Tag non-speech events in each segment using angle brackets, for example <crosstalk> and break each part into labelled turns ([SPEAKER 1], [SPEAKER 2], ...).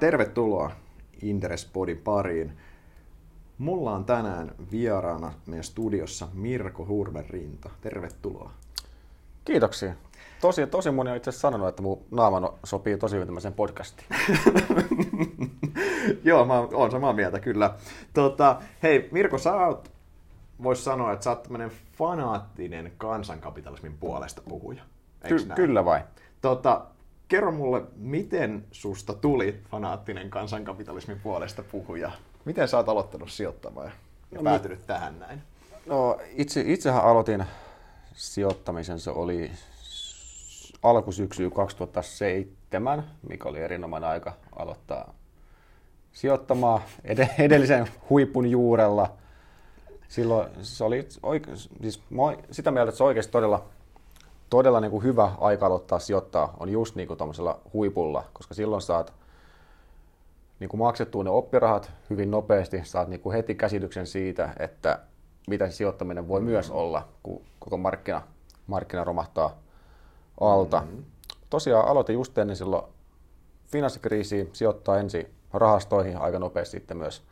[SPEAKER 1] Tervetuloa Interespodin pariin. Mulla on tänään vieraana meidän studiossa Mirko Hurmenrinta. Tervetuloa.
[SPEAKER 2] Kiitoksia. Tosi, tosi moni on itse asiassa sanonut, että mun naama sopii tosi hyvin tämmöiseen podcastiin. <laughs>
[SPEAKER 1] Joo, mä oon samaa mieltä kyllä. Tota, hei Mirko, sä oot, vois sanoa, että sä oot tämmönen fanaattinen kansankapitalismin puolesta puhuja.
[SPEAKER 2] Ky- kyllä vai?
[SPEAKER 1] Tota, kerro mulle, miten susta tuli fanaattinen kansankapitalismin puolesta puhuja? Miten sä oot aloittanut sijoittamaan ja no, päätynyt tähän näin?
[SPEAKER 2] No itse, itsehän aloitin sijoittamisen, se oli alkusyksy 2007, mikä oli erinomainen aika aloittaa sijoittamaan edellisen huipun juurella. Silloin se oli oike, siis sitä mieltä, että se oikeasti todella todella niin kuin hyvä aika aloittaa sijoittaa on just niin kuin huipulla, koska silloin saat niin kuin maksettua ne oppirahat hyvin nopeasti, saat niin kuin heti käsityksen siitä, että mitä se sijoittaminen voi mm-hmm. myös olla, kun koko markkina, markkina romahtaa alta. Mm-hmm. Tosiaan aloitin just ennen silloin finanssikriisiä sijoittaa ensin rahastoihin aika nopeasti sitten myös,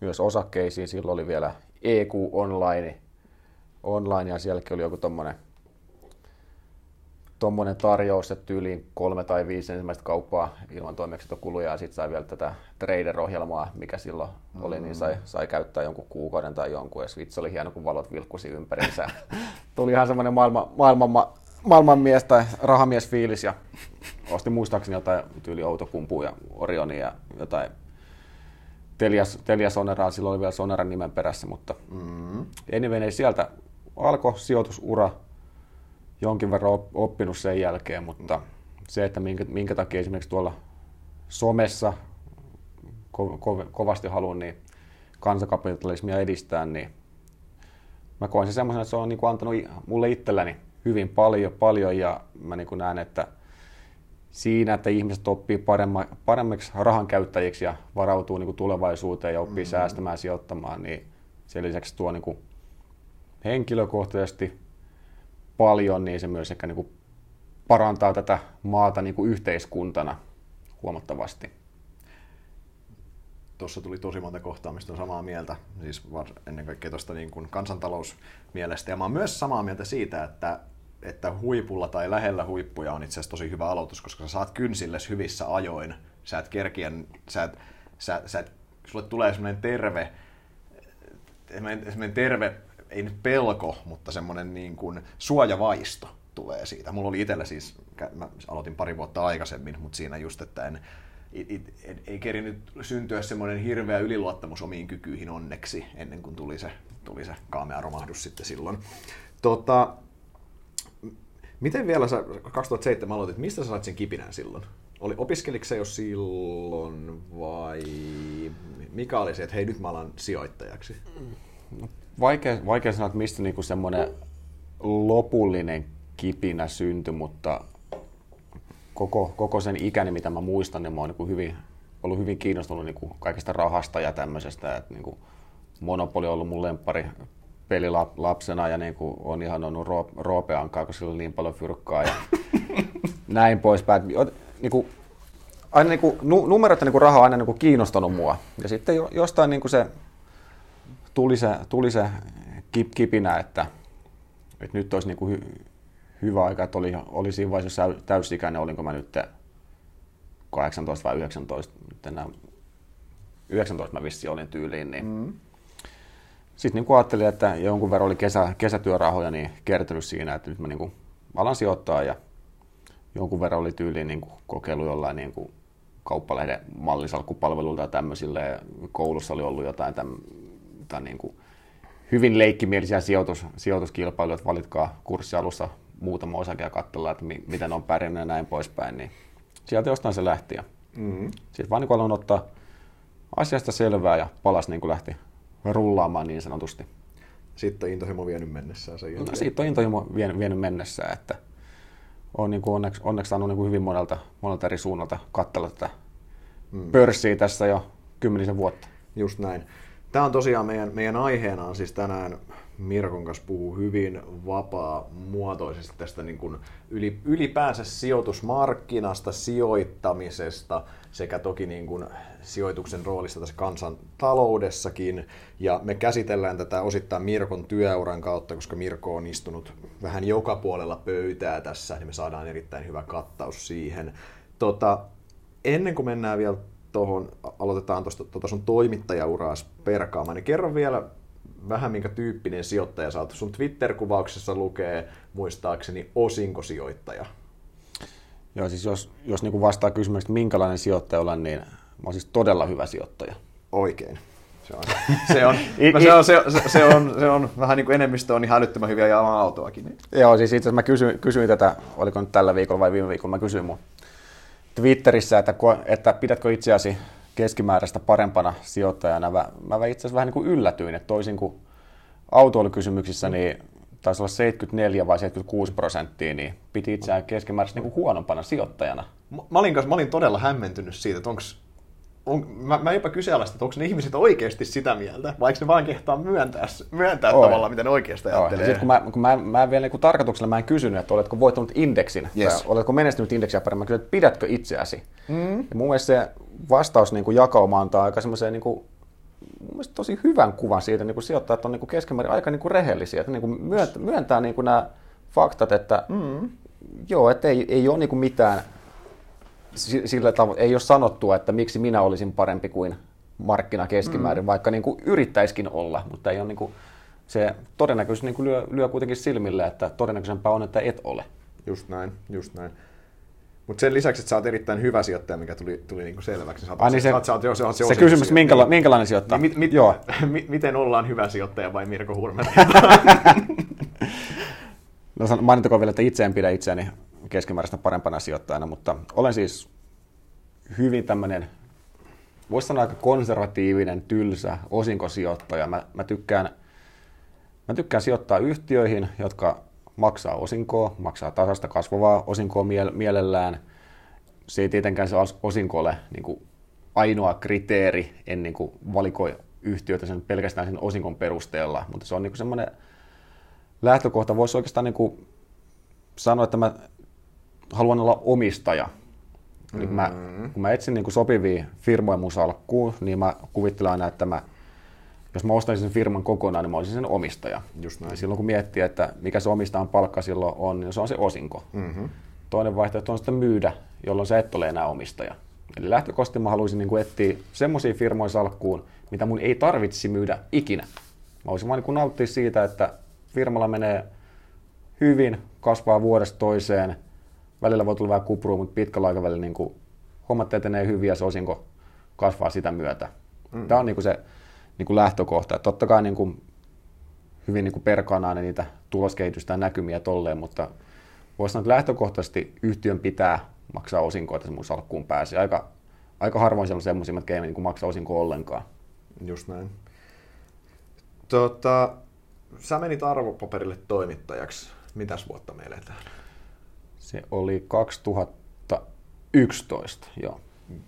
[SPEAKER 2] myös osakkeisiin. Silloin oli vielä EQ Online, online ja sielläkin oli joku tommonen tuommoinen tarjous, että tyyliin kolme tai viisi ensimmäistä kauppaa ilman toimeksiantokuluja ja sitten sai vielä tätä trader-ohjelmaa, mikä silloin mm. oli, niin sai, sai käyttää jonkun kuukauden tai jonkun. Ja vitsi oli hieno, kun valot vilkkusi ympäriinsä. <laughs> Tuli ihan semmoinen maailma, maailman, maailmanmies tai rahamies fiilis ja ostin muistaakseni jotain tyyli Outokumpua ja Orionia ja jotain Telias, Telias Soneraa, silloin oli vielä Soneran nimen perässä, mutta mm. anyway, sieltä alkoi sijoitusura, jonkin verran oppinut sen jälkeen, mutta se, että minkä, minkä takia esimerkiksi tuolla somessa ko, ko, kovasti haluan niin kansakapitalismia edistää, niin mä koen sen semmoisen, että se on niin kuin antanut mulle itselläni hyvin paljon, paljon ja mä niin kuin näen, että siinä, että ihmiset oppii paremma, paremmiksi rahan käyttäjiksi ja varautuu niin kuin tulevaisuuteen ja oppii mm-hmm. säästämään ja sijoittamaan, niin sen lisäksi tuo niin kuin henkilökohtaisesti paljon, niin se myös ehkä niin kuin parantaa tätä maata niin kuin yhteiskuntana huomattavasti.
[SPEAKER 1] Tuossa tuli tosi monta kohtaa, mistä on samaa mieltä, siis ennen kaikkea tuosta niin kuin kansantalousmielestä. Ja mä oon myös samaa mieltä siitä, että, että huipulla tai lähellä huippuja on itse asiassa tosi hyvä aloitus, koska sä saat kynsilles hyvissä ajoin. Sä et kerkiä, sä et, sä, sä et, sulle tulee semmoinen terve, semmoinen terve ei nyt pelko, mutta semmoinen niin kuin suojavaisto tulee siitä. Mulla oli itsellä siis, mä aloitin pari vuotta aikaisemmin, mutta siinä just, että en, it, it, it, ei kerinyt syntyä semmoinen hirveä yliluottamus omiin kykyihin onneksi, ennen kuin tuli se, tuli se kaamea romahdus sitten silloin. Tota, miten vielä sä 2007 aloitit, mistä sä sait sen kipinän silloin? Oli, opiskeliko jo silloin vai mikä oli se, että hei nyt mä alan sijoittajaksi?
[SPEAKER 2] Vaikea, vaikea sanoa, että mistä niinku semmoinen lopullinen kipinä syntyi, mutta koko, koko sen ikäni, mitä mä muistan, niin mä oon niinku hyvin, ollut hyvin kiinnostunut niinku kaikesta rahasta ja tämmöisestä. Että niinku Monopoli on ollut mun lempari peli lapsena ja niinku on ihan on roopeankaa, koska sillä on niin paljon fyrkkaa ja <laughs> näin poispäin. Niinku, aina niinku, numerot ja niinku raha on aina niinku kiinnostanut mua. Ja sitten jostain niinku se tuli se, tuli se kip, kipinä, että, että nyt olisi niin kuin hy, hyvä aika, että oli, oli siinä vaiheessa täysikäinen, olinko mä nyt 18 vai 19, nyt enää 19 mä vissi olin tyyliin, niin mm. sitten niin ajattelin, että jonkun verran oli kesä, kesätyörahoja niin kertynyt siinä, että nyt mä niin kuin alan sijoittaa ja jonkun verran oli tyyliin niin kuin kokeilu jollain niin kuin kauppalehden mallisalkkupalveluilta ja tämmöisille koulussa oli ollut jotain tämän että niin kuin hyvin leikkimielisiä sijoitus, sijoituskilpailuja, että valitkaa kurssialussa muutama osake ja katsellaan, että mi, miten on pärjännyt ja näin poispäin, niin sieltä jostain se lähti. Ja mm-hmm. Sitten vaan niin aloin ottaa asiasta selvää ja palas niin kuin lähti rullaamaan niin sanotusti.
[SPEAKER 1] Sitten on intohimo vienyt mennessään
[SPEAKER 2] sen No, sitten on intohimo vienyt, vienyt mennessään, että on niin kuin onneksi, onneksi saanut niin kuin hyvin monelta, monelta eri suunnalta katsella tätä mm. pörssiä tässä jo kymmenisen vuotta.
[SPEAKER 1] Just näin. Tämä on tosiaan meidän, meidän aiheena on siis tänään Mirkon kanssa puhuu hyvin vapaa-muotoisesti tästä niin kuin ylipäänsä sijoitusmarkkinasta, sijoittamisesta sekä toki niin kuin sijoituksen roolista tässä kansantaloudessakin. Ja me käsitellään tätä osittain Mirkon työuran kautta, koska Mirko on istunut vähän joka puolella pöytää tässä, niin me saadaan erittäin hyvä kattaus siihen. Tota, ennen kuin mennään vielä tuohon, aloitetaan tuosta tuota sun toimittajauraa perkaamaan, niin kerro vielä vähän minkä tyyppinen sijoittaja sä oot. Sun Twitter-kuvauksessa lukee muistaakseni osinkosijoittaja.
[SPEAKER 2] Joo, siis jos, jos niin vastaa kysymykseen, että minkälainen sijoittaja olen, niin mä oon siis todella hyvä sijoittaja.
[SPEAKER 1] Oikein. Se on, <laughs> se on, se on, se, se, se on, se on vähän niin kuin enemmistö on ihan älyttömän hyviä ja autoakin. Niin.
[SPEAKER 2] Joo, siis itse asiassa mä kysyin, kysyin tätä, oliko nyt tällä viikolla vai viime viikolla, mä kysyin mun Twitterissä, että, että pidätkö itseäsi keskimääräistä parempana sijoittajana. Mä, mä itse asiassa vähän niin kuin yllätyin, että toisin kuin autoilukysymyksissä, mm. niin taisi olla 74 vai 76 prosenttia, niin piti itseään keskimääräisesti niin kuin huonompana sijoittajana.
[SPEAKER 1] Mä olin, kanssa, mä olin todella hämmentynyt siitä, että onko on, mä, mä jopa kyseenalaistan, että onko ne ihmiset oikeasti sitä mieltä, vai eikö ne vaan kehtaa myöntää, myöntää tavallaan, miten oikeasti ajattelee.
[SPEAKER 2] Sitten kun mä, kun mä, mä vielä niin tarkoituksella mä en kysynyt, että oletko voittanut indeksin, yes. tai oletko menestynyt indeksiä paremmin, mä kysyin, että pidätkö itseäsi. Mm. Ja mun mielestä se vastaus niin kuin jakauma antaa aika semmoiseen niin kuin, tosi hyvän kuvan siitä, niin kuin sijoittajat on niin kuin keskimäärin aika niin kuin rehellisiä, että niin kuin myöntää, myöntää niin kuin nämä faktat, että mm. joo, että ei, ei ole niin kuin mitään sillä tavoin, ei ole sanottua, että miksi minä olisin parempi kuin markkina keskimäärin, mm. vaikka niin kuin yrittäiskin olla, mutta ei ole niin kuin, se todennäköisesti niin kuin lyö, lyö kuitenkin silmille, että todennäköisempää on, että et ole.
[SPEAKER 1] Just näin, just näin. Mutta sen lisäksi, että sä oot erittäin hyvä sijoittaja, mikä tuli, tuli niinku selväksi. Sä
[SPEAKER 2] oot, Ai, niin se, sä oot, se, on se, se kysymys, minkäla, niin, minkälainen sijoittaja?
[SPEAKER 1] Niin, mit, mit,
[SPEAKER 2] Joo. <laughs>
[SPEAKER 1] mit, miten ollaan hyvä sijoittaja vai Mirko Hurme? <laughs>
[SPEAKER 2] no mainittakoon vielä, että itse en pidä itseäni keskimääräistä parempana sijoittajana, mutta olen siis hyvin tämmöinen, voisi sanoa aika konservatiivinen, tylsä osinkosijoittaja. Mä, mä, tykkään, mä tykkään sijoittaa yhtiöihin, jotka maksaa osinkoa, maksaa tasasta kasvavaa osinkoa mielellään. Se ei tietenkään se osinko ole niin kuin ainoa kriteeri, en niin kuin valikoi yhtiöitä sen pelkästään sen osinkon perusteella, mutta se on niin semmoinen lähtökohta. Voisi oikeastaan niin kuin sanoa, että mä haluan olla omistaja. Mm-hmm. Eli mä, kun mä etsin niin kuin sopivia firmoja mun salkkuun, niin mä kuvittelen aina, että mä, jos mä ostaisin sen firman kokonaan, niin mä olisin sen omistaja. Just näin. Ja silloin kun miettii, että mikä se omistajan palkka silloin on, niin se on se osinko. Mm-hmm. Toinen vaihtoehto on sitten myydä, jolloin sä et ole enää omistaja. Eli lähtökohtaisesti mä haluaisin niin kuin etsiä semmoisia firmoja salkkuun, mitä mun ei tarvitsisi myydä ikinä. Mä voisin vaan niin nauttia siitä, että firmalla menee hyvin, kasvaa vuodesta toiseen – välillä voi tulla vähän kuprua, mutta pitkällä aikavälillä niin kuin, hommat etenee hyvin ja se osinko kasvaa sitä myötä. Mm. Tämä on niin kuin se niin kuin lähtökohta. Totta kai niin kuin, hyvin niin kuin perkaanaan niitä tuloskehitystä ja näkymiä tolleen, mutta voisi sanoa, että lähtökohtaisesti yhtiön pitää maksaa osinkoa, että se mun salkkuun pääsee. Aika, aika harvoin siellä on semmoisia, jotka ei niin maksa osinkoa ollenkaan.
[SPEAKER 1] Just näin. Tota, sä menit arvopaperille toimittajaksi. Mitäs vuotta meille eletään?
[SPEAKER 2] Se oli 2011, joo.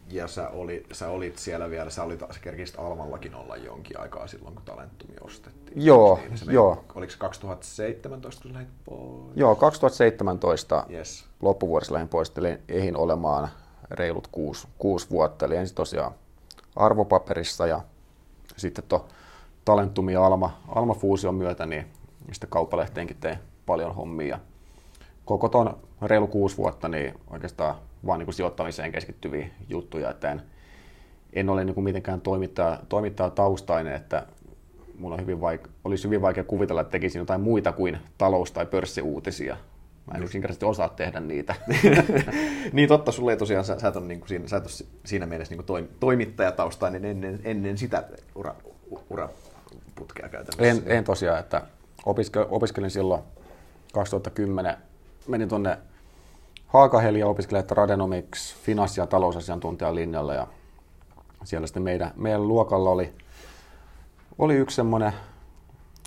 [SPEAKER 1] Ja sä, oli, sä olit siellä vielä, sä, olit, sä kerkisit Almallakin olla jonkin aikaa silloin, kun Talentumi ostettiin.
[SPEAKER 2] Joo, niin? joo.
[SPEAKER 1] Oliko se 2017, kun lähdit pois?
[SPEAKER 2] Joo, 2017 yes. loppuvuodessa lähdin pois, eli ehin olemaan reilut kuusi, kuusi vuotta. Eli ensin tosiaan arvopaperissa ja sitten tuo Talentumi ja Alma, Alma-fuusion myötä, niin sitten kauppalehteenkin tein paljon hommia koko tuon reilu kuusi vuotta niin oikeastaan vaan niin kuin sijoittamiseen keskittyviä juttuja, että en, en ole niin kuin mitenkään toimittaja, toimittaja taustainen, että mun on hyvin vaike- olisi hyvin vaikea kuvitella, että tekisin jotain muita kuin talous- tai pörssiuutisia. Mä en yksinkertaisesti osaa tehdä niitä. <laughs>
[SPEAKER 1] niin totta, sulle ei tosiaan, sä, sä et ole, niin kuin siinä, sä et ole siinä mielessä niin kuin toimittajataustainen ennen, ennen sitä ura, uraputkea käytännössä.
[SPEAKER 2] En, en tosiaan, että opiskelin silloin 2010 menin tuonne Haakaheli ja opiskelin Radenomics finanssi- ja talousasiantuntijan linjalle ja siellä sitten meidän, meidän luokalla oli, oli yksi semmoinen,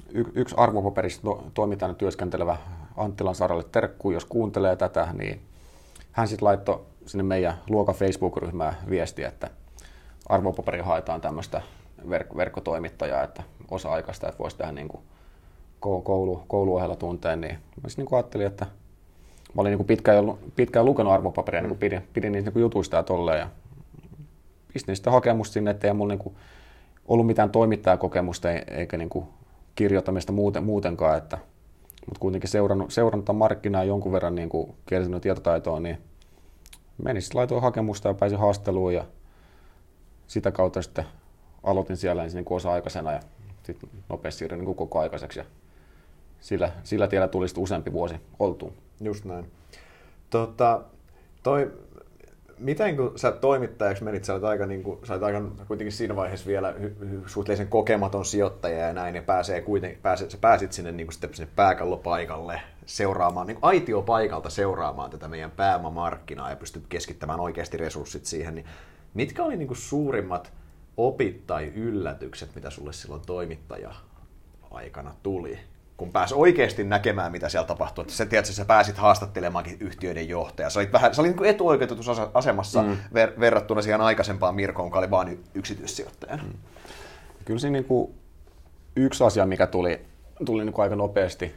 [SPEAKER 2] y, yksi arvopaperista to, toimittajana työskentelevä Anttilan Saralle terkku, jos kuuntelee tätä, niin hän sitten laittoi sinne meidän luokan Facebook-ryhmään viestiä, että arvopaperi haetaan tämmöistä verk- verkkotoimittajaa, että osa-aikaista, että voisi tehdä niin kuin koulu, kouluohella tunteen, niin niin ajattelin, että mä olin niin pitkään, pitkään lukenut arvopaperia, mm. niin pidin, pidin niistä niin jutuista ja tolleen. Ja pistin sitä hakemusta sinne, ettei mulla niin kuin ollut mitään toimittajakokemusta eikä niin kuin kirjoittamista muuten, muutenkaan, että, mutta kuitenkin seurannut, seurannut markkinaa jonkun verran niin kuin tietotaitoa, niin menin sitten laitoin hakemusta ja pääsin haasteluun ja sitä kautta sitten aloitin siellä ensin niin osa-aikaisena ja sitten nopeasti siirryin niin koko aikaiseksi ja sillä, sillä tiellä tuli sitten useampi vuosi oltuun.
[SPEAKER 1] Just näin. Tota, toi, miten kun sä toimittajaksi menit, sä olet aika, niin kuin, sä olet aika kuitenkin siinä vaiheessa vielä hy, hy, suhteellisen kokematon sijoittaja ja näin, ja pääsee kuitenkin, pääset, sä pääsit sinne, niin kuin sinne pääkallopaikalle seuraamaan, niin aitiopaikalta seuraamaan tätä meidän pääomamarkkinaa ja pystyt keskittämään oikeasti resurssit siihen, niin mitkä oli niin kuin suurimmat opit tai yllätykset, mitä sulle silloin toimittaja aikana tuli? Kun pääsi oikeasti näkemään, mitä siellä tapahtui. Että sä, tiedät, sä pääsit haastattelemaankin yhtiöiden johtajaa. Sä olit, vähän, sä olit niin etuoikeutetussa asemassa mm. ver- verrattuna siihen aikaisempaan Mirkoon, joka oli vain yksityissijoittajana. Mm.
[SPEAKER 2] Kyllä siinä niin kuin yksi asia, mikä tuli, tuli niin kuin aika nopeasti,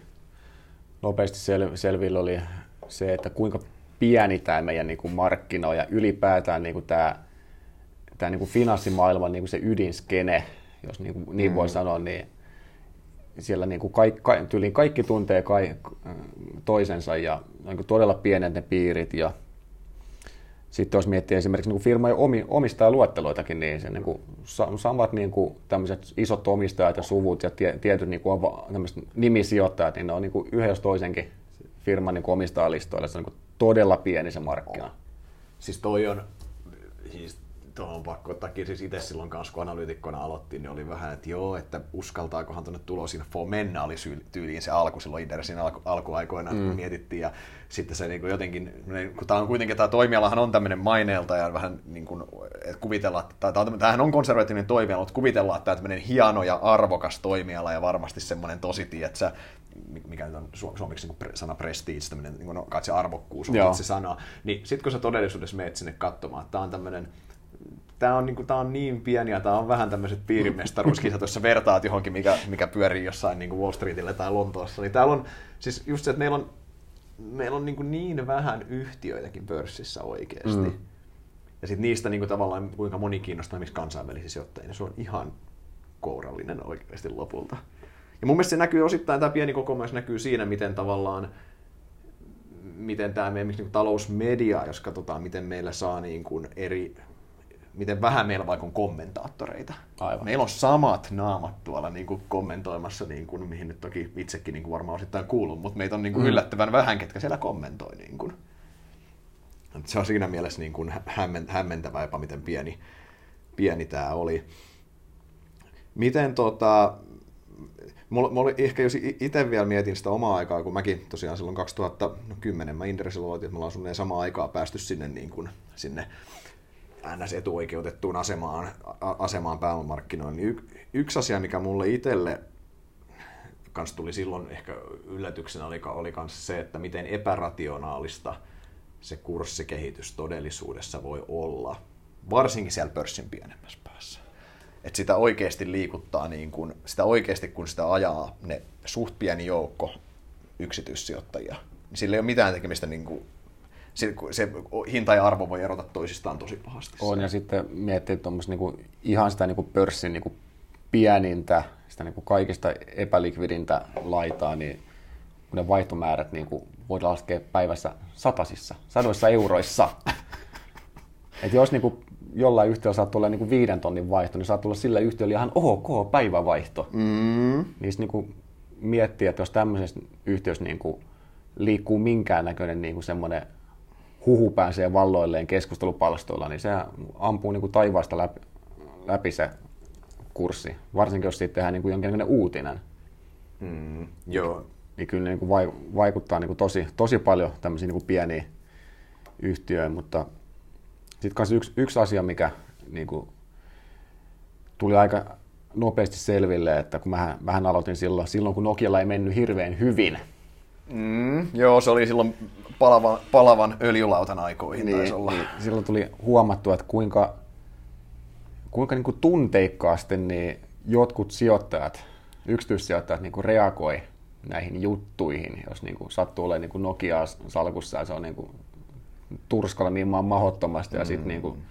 [SPEAKER 2] nopeasti sel- selville, oli se, että kuinka pieni tämä meidän niin kuin markkina ja ylipäätään niin kuin tämä, tämä niin kuin finanssimaailman niin kuin se ydinskene, jos niin, kuin, niin mm. voi sanoa, niin siellä niin kuin kaikki, tyyliin kaikki tuntee kai, toisensa ja niin kuin todella pienet ne piirit ja sitten jos miettii esimerkiksi niin firmojen omistajaluetteloitakin, niin se niin kuin, samat niin kuin, isot omistajat ja suvut ja tie, tietyt niin kuin, nimisijoittajat, niin ne on niin kuin yhden jos toisenkin firman niin omistajalistoilla. Se on niin kuin, todella pieni se markkina.
[SPEAKER 1] Siis toi on, siis tuohon on pakko ottaa siis itse silloin kanssa, kun analyytikkona aloittiin, niin oli vähän, että joo, että uskaltaakohan tuonne tulosinfo mennä, oli tyyliin se alku silloin Indersin alku, alkuaikoina, mm. mietittiin, ja sitten se niin kuin jotenkin, kun tämä on kuitenkin, tämä toimialahan on tämmöinen maineelta ja vähän niin kuin, että kuvitellaan, tai tämähän on konservatiivinen toimiala, mutta kuvitellaan, että tämä on hieno ja arvokas toimiala ja varmasti semmoinen tosi, että mikä nyt on suomeksi niin sana prestige, tämmöinen niin kuin, no, se arvokkuus on se sana, niin sitten kun sä todellisuudessa menet sinne katsomaan, että tämä on tämmöinen tämä on, niin kuin, tämä on niin pieni ja tämä on vähän tämmöiset piirimestaruuskisat, jossa vertaat johonkin, mikä, mikä pyörii jossain niin kuin Wall Streetillä tai Lontoossa. Niin täällä on siis just se, että meillä on, meillä on niin, kuin niin vähän yhtiöitäkin pörssissä oikeasti. Mm. Ja sitten niistä niin kuin tavallaan kuinka moni kiinnostaa missä kansainvälisiä sijoittajia, niin se on ihan kourallinen oikeasti lopulta. Ja mun mielestä se näkyy osittain, tämä pieni kokonaisuus näkyy siinä, miten tavallaan miten tämä meidän niin talousmedia, jos katsotaan, miten meillä saa niin kuin eri miten vähän meillä vaikka on kommentaattoreita. Aivan. Meillä on samat naamat tuolla niin kuin kommentoimassa, niin kuin, mihin nyt toki itsekin niin kuin varmaan osittain kuulun, mutta meitä on niin kuin mm. yllättävän vähän, ketkä siellä kommentoi. Niin kuin. Se on siinä mielessä niin kuin hämmentävää jopa, miten pieni, pieni tämä oli. Miten tota, Mulla, mulla ehkä jos itse vielä mietin sitä omaa aikaa, kun mäkin tosiaan silloin 2010 mä Inderesillä aloitin, että me ollaan suunnilleen samaan aikaa päästy sinne, niin kuin, sinne ns. etuoikeutettuun asemaan, asemaan pääomamarkkinoilla, niin y, yksi asia, mikä mulle itselle kans tuli silloin ehkä yllätyksenä, oli, oli kans se, että miten epärationaalista se kurssikehitys todellisuudessa voi olla, varsinkin siellä pörssin pienemmässä päässä. Että sitä oikeasti liikuttaa, niin kun, sitä oikeasti kun sitä ajaa ne suht pieni joukko yksityissijoittajia, niin sillä ei ole mitään tekemistä niin kuin se, se hinta ja arvo voi erota toisistaan tosi pahasti.
[SPEAKER 2] On, ja sitten miettii niinku, ihan sitä niinku pörssin niinku pienintä, sitä niinku kaikista epälikvidintä laitaa, niin kun ne vaihtomäärät niinku voidaan laskea päivässä satasissa, sadoissa euroissa. <laughs> Et jos niinku jollain yhtiöllä saat tulla niinku viiden tonnin vaihto, niin saat tulla sillä yhtiöllä ihan ok päivävaihto. Mm. Niin niinku miettii, että jos tämmöisessä yhtiössä niinku liikkuu minkäännäköinen niinku semmoinen huhu pääsee valloilleen keskustelupalstoilla, niin se ampuu niin kuin taivaasta läpi, läpi se kurssi. Varsinkin jos siitä tehdään niin kuin jonkinlainen uutinen. Mm, joo. Niin kyllä niin kuin vaikuttaa niin kuin tosi, tosi paljon tämmöisiin niin kuin pieniin yhtiöihin, mutta sitten yksi, yksi asia, mikä niin kuin tuli aika nopeasti selville, että kun mä, mähän aloitin silloin, silloin, kun Nokialla ei mennyt hirveän hyvin.
[SPEAKER 1] Mm, joo, se oli silloin palavan, palavan öljylautan aikoihin niin, taisi olla. Niin,
[SPEAKER 2] silloin tuli huomattua, että kuinka, kuinka niin kuin tunteikkaasti niin jotkut sijoittajat, yksityissijoittajat niin kuin reagoi näihin juttuihin, jos niin kuin sattuu olemaan niin kuin Nokiaa salkussa ja se on niin kuin turskalla niin mahottomasti ja sitten niin kuin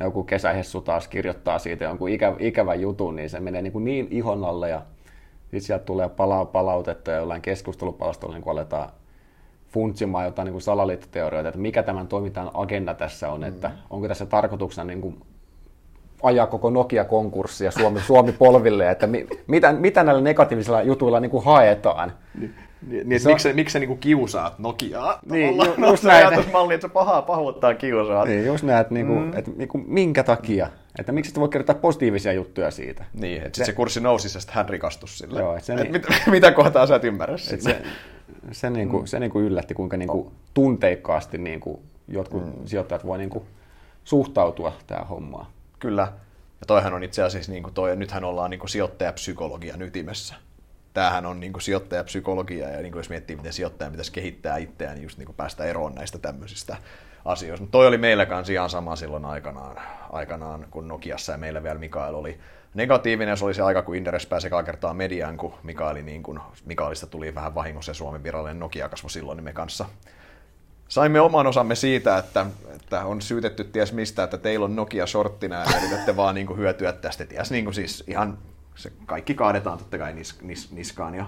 [SPEAKER 2] joku kesähessu taas kirjoittaa siitä jonkun ikä, ikävän jutun, niin se menee niin, kuin niin ihon alle ja sitten sieltä tulee pala- palautetta ja jollain keskustelupalstolla niin aletaan funtsimaan jotain niin kuin salaliittoteorioita, että mikä tämän toimintaan agenda tässä on, mm. että onko tässä tarkoituksena niin kuin ajaa koko Nokia-konkurssia Suomi, Suomi polville, että mi, mitä, mitä näillä negatiivisilla jutuilla niin kuin haetaan.
[SPEAKER 1] Niin, niin, niin miksi, on... miksi sä niinku kiusaat Nokiaa?
[SPEAKER 2] Niin, ju, <laughs> just näin.
[SPEAKER 1] ajatusmalli, että se pahaa pahuuttaa kiusaat.
[SPEAKER 2] Niin, just näin, että, niinku, mm. että niinku, minkä takia. Että miksi et voi kertoa positiivisia juttuja siitä.
[SPEAKER 1] Niin, että se, se kurssi nousi ja sitten hän rikastui sille.
[SPEAKER 2] Joo, että se,
[SPEAKER 1] et niin, mit, <laughs> mitä kohtaa sä et ymmärrä
[SPEAKER 2] sinne. Se, se, niinku, mm. se niinku yllätti, kuinka niinku tunteikkaasti niinku jotkut mm. sijoittajat voi niinku suhtautua tähän hommaan.
[SPEAKER 1] Kyllä. Ja toihan on itse asiassa, niin kuin toi, nythän ollaan niin kuin sijoittajapsykologian ytimessä. Tämähän on niin sijoittajapsykologia, ja niin kuin jos miettii, miten sijoittaja pitäisi kehittää itseään, niin just niin kuin päästä eroon näistä tämmöisistä asioista. Mutta toi oli meillä kanssa ihan sama silloin aikanaan, aikanaan, kun Nokiassa ja meillä vielä Mikael oli negatiivinen. Se oli se aika, kun Inderes pääsi ekaa kertaa mediaan, kun Mikaeli, niin kun, Mikaelista tuli vähän vahingossa ja Suomen virallinen Nokia kasvo silloin, niin me kanssa saimme oman osamme siitä, että, että on syytetty ties mistä, että teillä on Nokia shorttina ja yritätte vaan niin kuin hyötyä tästä. Ties niin kuin siis ihan se kaikki kaadetaan totta kai nis, nis, niskaan ja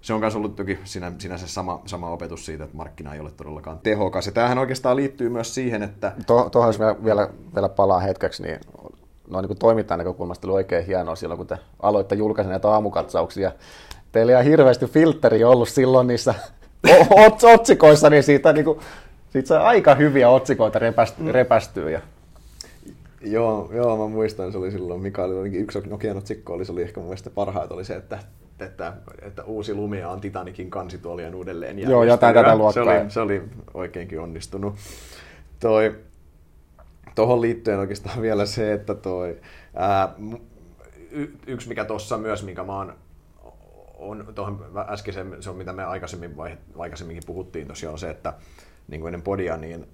[SPEAKER 1] se on myös ollut toki sinä, sinänsä sama, sama opetus siitä, että markkina ei ole todellakaan tehokas. Ja tämähän oikeastaan liittyy myös siihen, että...
[SPEAKER 2] Tuohon to, jos vielä, vielä, vielä palaa hetkeksi, niin noin niin toimittajan näkökulmasta oli oikein hienoa silloin, kun te aloitte julkaisen näitä aamukatsauksia. Teillä ei hirveästi filtteri ollut silloin niissä otsikoissa, niin siitä, niin kuin, siitä sai aika hyviä otsikoita repäst, mm. repästyä. Ja...
[SPEAKER 1] Joo, joo, mä muistan, se oli silloin, Mikael oli yksi Nokian otsikko, oli, se oli ehkä mun mielestä parhaita, oli se, että, että, että uusi lumia on Titanikin kansituolien uudelleen
[SPEAKER 2] Joo, jotain tätä luokkaa.
[SPEAKER 1] Se oli, se oli oikeinkin onnistunut. Toi, tuohon liittyen oikeastaan <laughs> vielä se, että toi, ää, y- yksi mikä tuossa myös, minkä mä oon on tuohon äskeisen, se on mitä me aikaisemmin, vai, aikaisemminkin puhuttiin tosiaan, on se, että niin kuin ennen podia, niin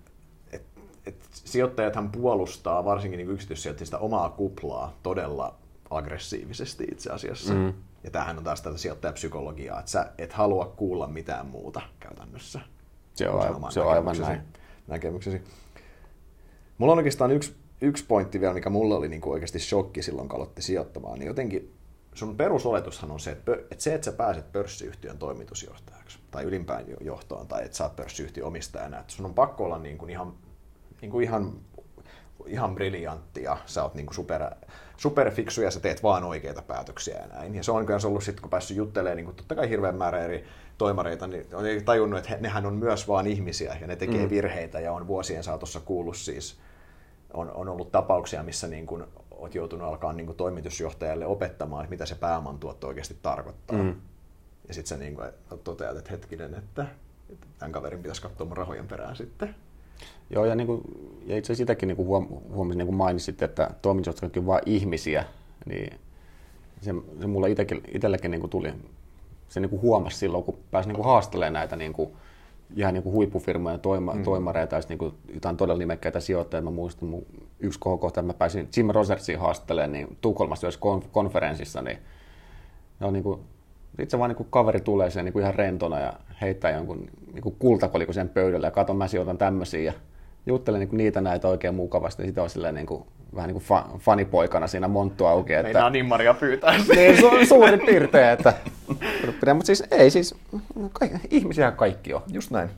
[SPEAKER 1] sijoittajathan puolustaa varsinkin niin yksityissijoittajista omaa kuplaa todella aggressiivisesti itse asiassa. Mm. Ja tämähän on taas tätä sijoittajapsykologiaa, että sä et halua kuulla mitään muuta käytännössä.
[SPEAKER 2] Se on, aivan, se on aivan näin.
[SPEAKER 1] Näkemyksesi. Mulla on oikeastaan yksi, yksi pointti vielä, mikä mulla oli niin kuin oikeasti shokki silloin, kun aloitti sijoittamaan, niin jotenkin sun perusoletushan on se, että, että se, että sä pääset pörssiyhtiön toimitusjohtajaksi tai ylimpään johtoon tai että sä oot pörssiyhtiön omistajana, että sun on pakko olla niin kuin ihan, niin kuin ihan, ihan briljantti ja sä oot niin kuin super, superfiksu ja sä teet vaan oikeita päätöksiä ja näin. Ja se on kyllä ollut sitten, kun päässyt juttelemaan niin kuin totta kai hirveän määrä eri toimareita, niin on tajunnut, että he, nehän on myös vaan ihmisiä ja ne tekee mm. virheitä ja on vuosien saatossa kuullut siis, on, on ollut tapauksia, missä niin kuin olet joutunut alkaa niin kuin toimitusjohtajalle opettamaan, että mitä se pääomantuotto oikeasti tarkoittaa. Mm. Ja sitten sä niin kuin toteat, että hetkinen, että, että tämän kaverin pitäisi katsoa mun rahojen perään sitten.
[SPEAKER 2] Joo, ja, niin kuin, ja itse asiassa sitäkin niin kuin huom, huomasin, niin kuin mainitsit, että toimitusjohtajat on vain ihmisiä, niin se, se mulle itsellekin niin kuin tuli, se niin kuin huomasi silloin, kun pääsi niin kuin haastelemaan näitä niin kuin, ihan niin kuin huippufirmojen toima, mm. toimareita ja niin kuin jotain todella nimekkäitä sijoittajia. Mä muistan mun yksi kohokohta, että mä pääsin Jim Rosertsiin haastelemaan niin Tukholmassa yhdessä konferenssissa, niin, no, niin kuin, itse vaan niin kuin kaveri tulee sen niin kuin ihan rentona ja heittää jonkun niin kuin kultakolikon sen pöydälle ja katon, mä sijoitan tämmöisiä ja juttelen niin kuin niitä näitä oikein mukavasti. Sitten on silleen niin kuin, vähän niin kuin fa- fanipoikana siinä monttu auki. Että,
[SPEAKER 1] Meinaa nimmaria pyytää.
[SPEAKER 2] niin, su- suurin piirtein, että mutta siis ei siis, ka- ihmisiä kaikki on.
[SPEAKER 1] Just näin.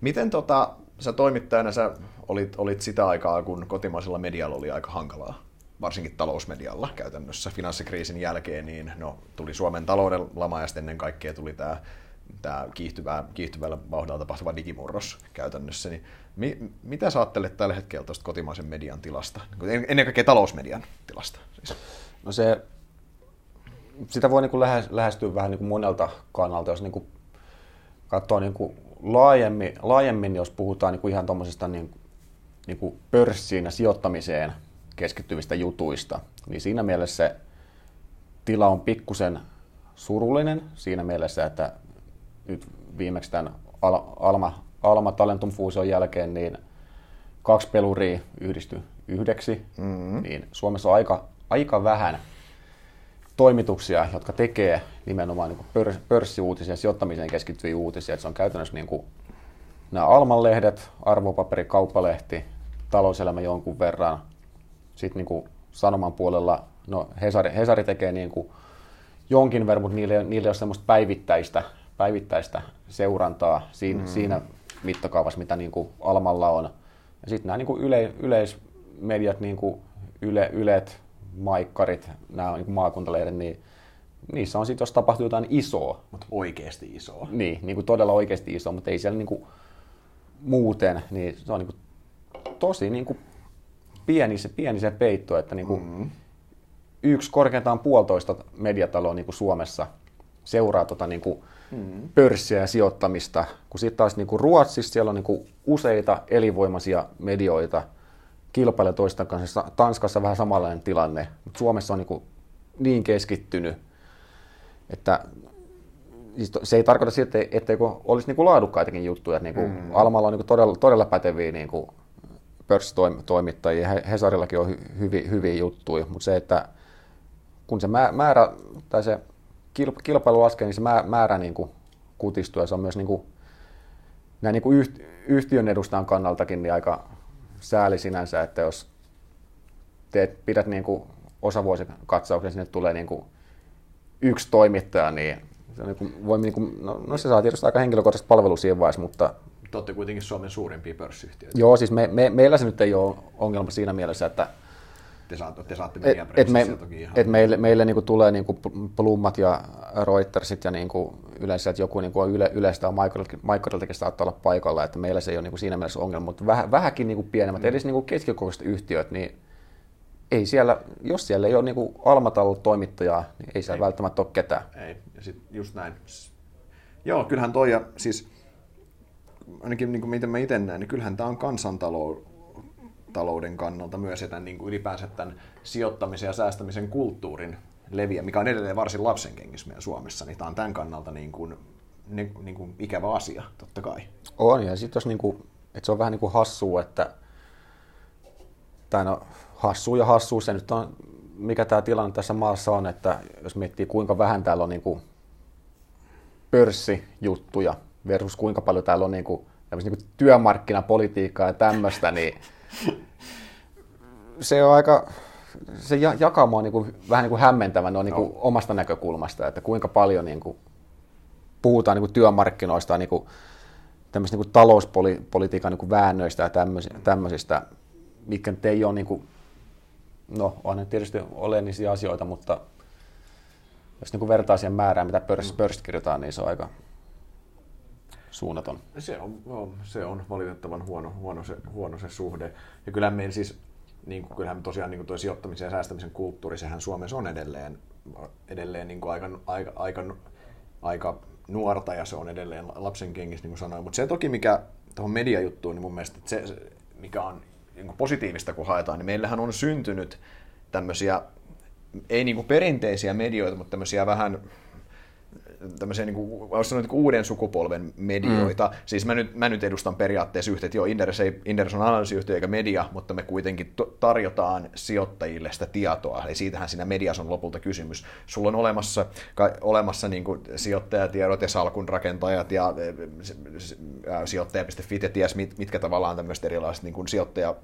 [SPEAKER 1] Miten tota, sä toimittajana sä olit, olit sitä aikaa, kun kotimaisella medialla oli aika hankalaa? Varsinkin talousmedialla käytännössä finanssikriisin jälkeen, niin no, tuli Suomen talouden lama ja ennen kaikkea tuli tämä tämä kiihtyvä, kiihtyvällä vauhdilla tapahtuva digimurros käytännössä. Niin mi, mitä sä ajattelet tällä hetkellä tuosta kotimaisen median tilasta, ennen kaikkea talousmedian tilasta? Siis.
[SPEAKER 2] No se, sitä voi niin lähestyä vähän niin kuin monelta kannalta, jos niin kuin katsoo niin kuin laajemmin, laajemmin, jos puhutaan niin kuin ihan tuommoisesta niin, niin kuin pörssiin ja sijoittamiseen keskittyvistä jutuista, niin siinä mielessä se tila on pikkusen surullinen siinä mielessä, että nyt viimeksi tämän Alma, Alma Talentum Fusion jälkeen niin kaksi peluria yhdistyi yhdeksi, mm-hmm. niin Suomessa on aika, aika vähän toimituksia, jotka tekee nimenomaan niin pörs, pörssiuutisia, sijoittamiseen keskittyviä uutisia. Että se on käytännössä niin kuin nämä Alman-lehdet, arvopaperi, kauppalehti, talouselämä jonkun verran. Sitten niin kuin Sanoman puolella, no Hesari, Hesari tekee niin kuin jonkin verran, mutta niille, niille on semmoista päivittäistä, päivittäistä seurantaa siinä, mm. siinä mittakaavassa, mitä niin kuin Almalla on. Ja sitten nämä niin kuin yle, yleismediat, niin kuin yle, Ylet, Maikkarit, nämä niin maakuntalehdet, niin niissä on sitten, jos tapahtuu jotain isoa.
[SPEAKER 1] Mutta oikeasti isoa.
[SPEAKER 2] Niin, niin kuin todella oikeasti isoa, mutta ei siellä niin kuin muuten, niin se on niin kuin tosi niin kuin pieni, se, pieni se peitto, että niin kuin mm. yksi korkeintaan puolitoista mediataloa niin kuin Suomessa seuraa tota niin kuin mm. pörssiä ja sijoittamista, kun sitten taas niin kuin Ruotsissa siellä on niin kuin useita elinvoimaisia medioita, kilpailee toisten kanssa. Tanskassa vähän samanlainen tilanne, mutta Suomessa on niin, kuin niin keskittynyt, että se ei tarkoita sitä, etteikö olisi niin kuin laadukkaitakin juttuja. Että niin kuin mm. Almalla on niin kuin todella, todella päteviä niin kuin pörssitoimittajia, Hesarillakin on hy, hyviä, hyviä juttuja, mutta se, että kun se määrä tai se kilpailu laskee, niin se määrä niin kuin kutistuu ja se on myös niin kuin, näin niin kuin yhtiön edustajan kannaltakin niin aika sääli sinänsä, että jos teet, pidät niin kuin osavuosikatsauksen, sinne tulee niin kuin yksi toimittaja, niin se, niin kuin, voi, niin kuin, no, no, se saa tietysti aika henkilökohtaista palvelua siinä vaiheessa, mutta...
[SPEAKER 1] Te olette kuitenkin Suomen suurimpia pörssiyhtiöitä.
[SPEAKER 2] Joo, siis me, me, meillä se nyt ei ole ongelma siinä mielessä, että
[SPEAKER 1] te saatte, te saatte meidän et, et
[SPEAKER 2] me,
[SPEAKER 1] toki
[SPEAKER 2] ihan. Et meille, meille niin kuin tulee niin kuin Plummat ja Reutersit ja niin kuin yleensä, että joku niin kuin yle, yleistä on Microsoftillekin saattaa olla paikalla, että meillä se ei ole niin kuin siinä mielessä ongelma, mutta väh, vähänkin niin kuin pienemmät, mm. edes niin kuin keskikokoiset yhtiöt, niin ei siellä, jos siellä ei ole niin Almatalo toimittajaa, niin ei siellä ei. välttämättä ole ketään.
[SPEAKER 1] Ei, ja sit just näin. Joo, kyllähän toi, ja siis ainakin niin kuin miten mä itse näen, niin kyllähän tämä on kansantalouden kannalta myös, että niin kuin ylipäänsä tämän sijoittamisen ja säästämisen kulttuurin leviä, mikä on edelleen varsin lapsenkengissä meidän Suomessa, niin tämä on tämän kannalta niin kuin, niin, niin kuin ikävä asia, totta kai.
[SPEAKER 2] On, ja sitten jos niin kuin, että se on vähän niin kuin hassua, että tai no, hassu ja hassu, se nyt on, mikä tämä tilanne tässä maassa on, että jos miettii kuinka vähän täällä on niin kuin pörssijuttuja versus kuinka paljon täällä on niin kuin, niin kuin työmarkkinapolitiikkaa ja tämmöistä, niin se on aika, se jakauma on niin kuin, vähän niin kuin hämmentävä no, niin kuin no. omasta näkökulmasta, että kuinka paljon niin kuin, puhutaan niin kuin työmarkkinoista, niin kuin, tämmöistä niin kuin talouspolitiikan niin kuin väännöistä ja tämmöisistä, mitkä ei ole, niin kuin, no on ne tietysti oleellisia asioita, mutta jos niin kuin vertaa siihen määrään, mitä pörs, mm. pörssit kirjoitetaan, niin se on aika suunnaton.
[SPEAKER 1] Se on, se on valitettavan huono, huono, se, huono se suhde. Ja kyllähän meillä siis niin kuin, kyllähän tosiaan niin kuin tuo sijoittamisen ja säästämisen kulttuuri, sehän Suomessa on edelleen, edelleen niin kuin aika, aika, aika, aika nuorta ja se on edelleen lapsen kengissä, niin kuin sanoin. Mutta se toki, mikä tuohon mediajuttuun, niin mun mielestä se, mikä on niin kuin positiivista, kun haetaan, niin meillähän on syntynyt tämmöisiä, ei niin kuin perinteisiä medioita, mutta tämmöisiä vähän tämmöisiä niin kuin, niin kuin uuden sukupolven medioita. Mm. Siis mä nyt, mä nyt edustan periaatteessa yhtä, että joo, Inderes, ei, Inderes on analyysiyhtiö eikä media, mutta me kuitenkin tarjotaan sijoittajille sitä tietoa. Eli siitähän siinä mediassa on lopulta kysymys. Sulla on olemassa, ka, olemassa niin kuin sijoittajatiedot ja salkun rakentajat ja sijoittaja.fi ja ties mit, mitkä tavallaan tämmöiset erilaiset niin kuin sijoittaja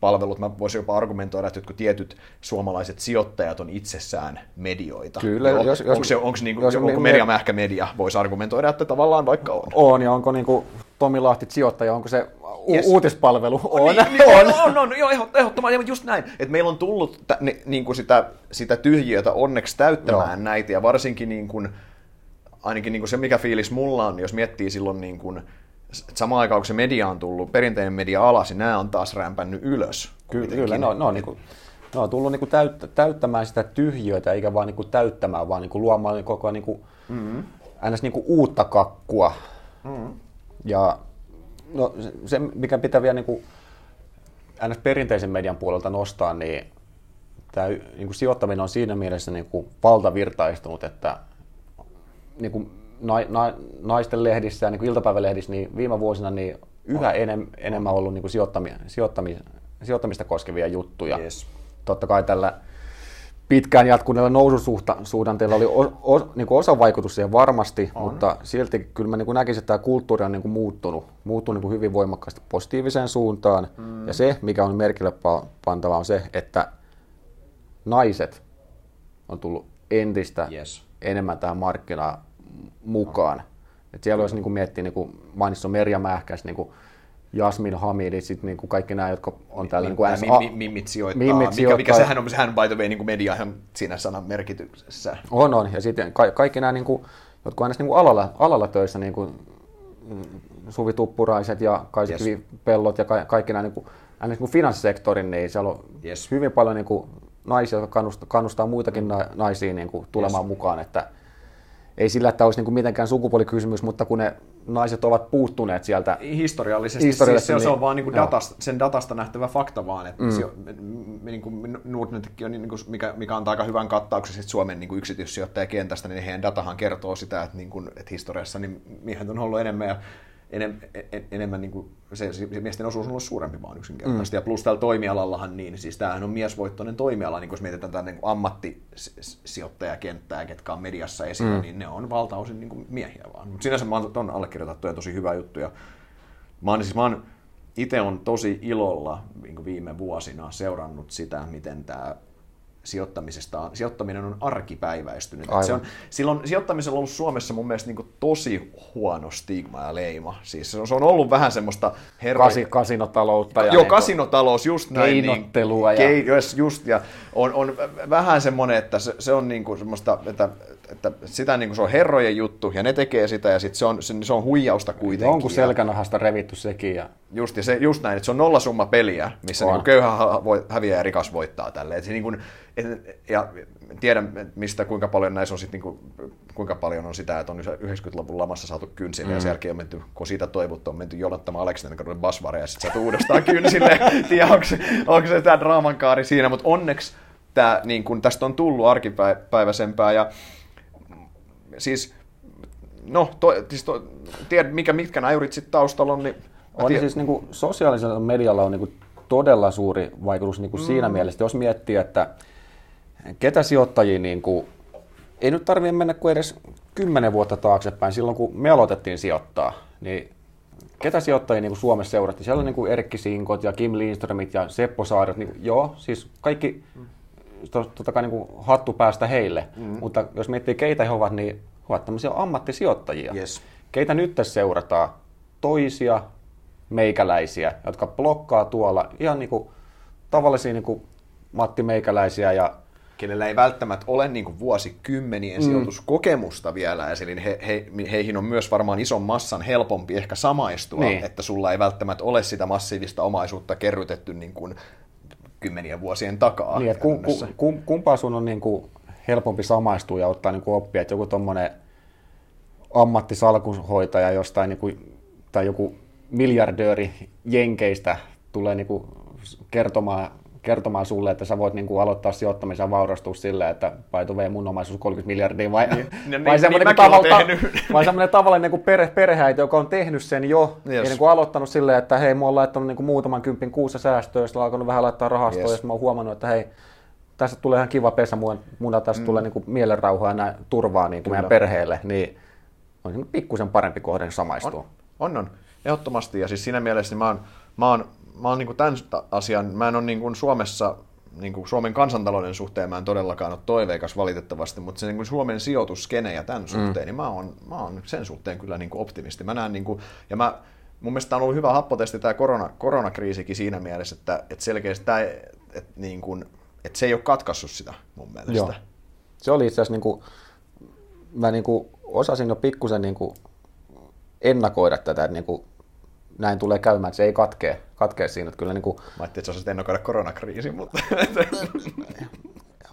[SPEAKER 1] palvelut. Mä voisin jopa argumentoida, että jotkut tietyt suomalaiset sijoittajat on itsessään medioita.
[SPEAKER 2] Kyllä.
[SPEAKER 1] No, jos, onko se, onko niinku, jos, onko niin, media mähkä media? Voisi argumentoida, että tavallaan vaikka on.
[SPEAKER 2] On, ja onko niinku Tomi Lahti sijoittaja, onko se u- yes. uutispalvelu?
[SPEAKER 1] On. Niin, niin, on. on, on, joo, ehdottoman, just näin. Että meillä on tullut tä, ni, niin kuin sitä, sitä tyhjiötä onneksi täyttämään joo. näitä, ja varsinkin niin kuin, ainakin niin kuin se, mikä fiilis mulla on, jos miettii silloin niin kuin, samaan aikaan kun se media on tullut, perinteinen media alas, niin nämä on taas rämpännyt ylös.
[SPEAKER 2] Kyllä, kyllä ne, on, ne, on, niin kuin, ne on tullut niin kuin täyttä, täyttämään sitä tyhjöitä, eikä vaan niin kuin täyttämään, vaan niin kuin luomaan koko ajan niin kuin, mm-hmm. ns. Niin kuin uutta kakkua. Mm-hmm. Ja no, se, mikä pitää vielä niin kuin, ns. perinteisen median puolelta nostaa, niin tämä niin kuin sijoittaminen on siinä mielessä niin kuin valtavirtaistunut, että niin kuin na, na, naisten lehdissä ja niin kuin iltapäivälehdissä niin viime vuosina niin yhä enem, enemmän ollut niin kuin sijoittami, sijoittami, sijoittamista koskevia juttuja. Yes. Totta kai tällä pitkään jatkuneella noususuhdanteella oli o, o, niin osa vaikutus siihen varmasti, on. mutta silti kyllä mä niin näkisin, että tämä kulttuuri on niin kuin muuttunut, muuttunut niin hyvin voimakkaasti positiiviseen suuntaan. Mm. Ja se, mikä on merkille pantava, on se, että naiset on tullut entistä yes. enemmän tähän markkinaan mukaan. Et siellä olisi niin kuin miettiä, niin kuin mainitsi Merja Mähkäs, niin kuin Jasmin Hamidi, sitten niin kuin kaikki nämä, jotka on täällä niin kuin
[SPEAKER 1] mi, mi, Mimmit sijoittaa, mimmit sijoittaa. Mikä, mikä sehän on, sehän by the way, niin kuin mediahan siinä sanan merkityksessä.
[SPEAKER 2] On, on. Ja sitten ka- kaikki nämä, niin kuin, jotka on niin kuin alalla, alalla töissä, niin kuin mm, Suvi Tuppuraiset ja Kaisi yes. Pellot ja ka- kaikki nämä niin kuin, niin kuin finanssisektorin, niin siellä on yes. hyvin paljon niin kuin, naisia, jotka kannustaa, kannustaa muitakin naisia niin kuin, tulemaan yes. mukaan, että ei sillä, että olisi niin kuin mitenkään sukupuolikysymys, mutta kun ne naiset ovat puuttuneet sieltä.
[SPEAKER 1] Historiallisesti, historiallisesti siis se, niin, se on vaan niin kuin datasta, sen datasta nähtävä fakta vaan, että mm. se, niin kuin Nordnetkin on, niin kuin, mikä, mikä antaa aika hyvän kattauksen Suomen niin kuin yksityissijoittajakentästä, niin heidän datahan kertoo sitä, että, niin kuin, että historiassa niin miehet on ollut enemmän ja enem, en, enemmän niin kuin, se, se, miesten osuus on ollut suurempi vaan yksinkertaisesti. Mm. Ja plus tällä toimialallahan, niin siis tämähän on miesvoittoinen toimiala, niin kun jos mietitään tätä niin ammattisijoittajakenttää, ketkä on mediassa esillä, mm. niin ne on valtaosin niin kuin miehiä vaan. Mutta sinänsä mä oon allekirjoitettu ja tosi hyvä juttu. Ja mä oon, siis mä oon itse on tosi ilolla niin viime vuosina seurannut sitä, miten tämä sijoittamisesta, sijoittaminen on arkipäiväistynyt. Se on, silloin sijoittamisella on ollut Suomessa mun mielestä niin tosi huono stigma ja leima. Siis se on, se on ollut vähän semmoista
[SPEAKER 2] herra... Kasi, kasinotaloutta.
[SPEAKER 1] Ja Joo, niin kasinotalous, just näin.
[SPEAKER 2] Keinottelua.
[SPEAKER 1] Niin, ja... Kei, just, ja on, on vähän semmoinen, että se, se on niin kuin semmoista, että että sitä niin kuin se on herrojen juttu ja ne tekee sitä ja sit se, on, se, se on huijausta kuitenkin.
[SPEAKER 2] Onko selkänahasta revitty sekin. Ja...
[SPEAKER 1] Just, ja se, just näin, että se on nollasumma peliä, missä niin kuin köyhä voi, häviää ja rikas voittaa tälle. Et se niin kuin, et, ja tiedän, mistä kuinka paljon näissä on sit, niin kuin, kuinka paljon on sitä, että on 90-luvun lamassa saatu kynsille mm. ja sen jälkeen on menty, kun siitä toivottu, on menty jonottamaan Aleksinen kadun basvareja ja sitten saatu uudestaan kynsille. <laughs> Tiedä, onko, onko se tämä draamankaari siinä, mutta onneksi tämä, niin kun, tästä on tullut arkipäiväisempää ja siis, no, to, siis to, tiedät, mikä, mitkä näyrit sitten taustalla on, niin...
[SPEAKER 2] On tiedän. siis niin kuin, sosiaalisella medialla on niin kuin, todella suuri vaikutus niin kuin mm. siinä mielessä, jos miettii, että ketä sijoittajia, niin kuin, ei nyt tarvitse mennä kuin edes kymmenen vuotta taaksepäin, silloin kun me aloitettiin sijoittaa, niin ketä sijoittajia niin kuin Suomessa seurattiin? Siellä on niin kuin Erkki Sinkot ja Kim Lindströmit ja Seppo Saariot, niin kuin, joo, siis kaikki mm totta kai niin kuin hattu päästä heille, mm. mutta jos miettii keitä he ovat, niin ovat tämmöisiä ammattisijoittajia.
[SPEAKER 1] Yes.
[SPEAKER 2] Keitä nyt tässä seurataan? Toisia meikäläisiä, jotka blokkaa tuolla ihan niin kuin tavallisia niin kuin Matti Meikäläisiä ja
[SPEAKER 1] kenellä ei välttämättä ole niin kuin vuosikymmenien mm. sijoituskokemusta vielä, eli he, he, heihin on myös varmaan ison massan helpompi ehkä samaistua, niin. että sulla ei välttämättä ole sitä massiivista omaisuutta kerrytetty niin kuin kymmeniä vuosien takaa.
[SPEAKER 2] Niin, että ku, ku, ku, kumpaa sun on niin kuin helpompi samaistua ja ottaa niin kuin oppia, että joku tuommoinen ammattisalkunhoitaja jostain niin kuin, tai joku miljardööri Jenkeistä tulee niin kuin kertomaan kertomaan sulle, että sä voit niin kuin aloittaa sijoittamisen ja vaurastua silleen, että by the mun omaisuus 30 miljardia, vai, niin, <laughs> niin, vai niin, semmoinen niin tavalla, <laughs> vai semmoinen tavallinen niin perhe, perheäiti, joka on tehnyt sen jo, yes. ja niin kuin aloittanut silleen, että hei, mä oon laittanut niin kuin muutaman kympin kuussa säästöä, ja alkanut vähän laittaa rahastoa, yes. ja mä oon huomannut, että hei, tästä tulee ihan kiva pesä, mun tästä mm. tulee niin kuin mielenrauhaa ja näin, turvaa niin kuin meidän perheelle, niin on niin pikkusen parempi kohde samaistua.
[SPEAKER 1] On, on, on, ehdottomasti, ja siis siinä mielessä niin mä oon, mä oon mä oon niin tämän asian, mä en ole niin Suomessa, niin kuin Suomen kansantalouden suhteen mä en todellakaan ole toiveikas valitettavasti, mutta se niin kuin Suomen sijoituskene ja tämän suhteen, mm. niin mä oon, mä oon sen suhteen kyllä niin kuin optimisti. Mä näen, niin kuin, ja mä, mun mielestä on ollut hyvä happotesti tämä korona, koronakriisikin siinä mielessä, että, että selkeästi tämä, että, niin kuin, että se ei ole katkaissut sitä mun mielestä. Joo.
[SPEAKER 2] Se oli itse asiassa, niin kuin, mä niin kuin osasin jo pikkusen niin kuin ennakoida tätä, että niin kuin näin tulee käymään, että se ei katkee, katkee siinä. Että kyllä niin kuin... Mä
[SPEAKER 1] ajattelin, että se ennakoida koronakriisi, mutta...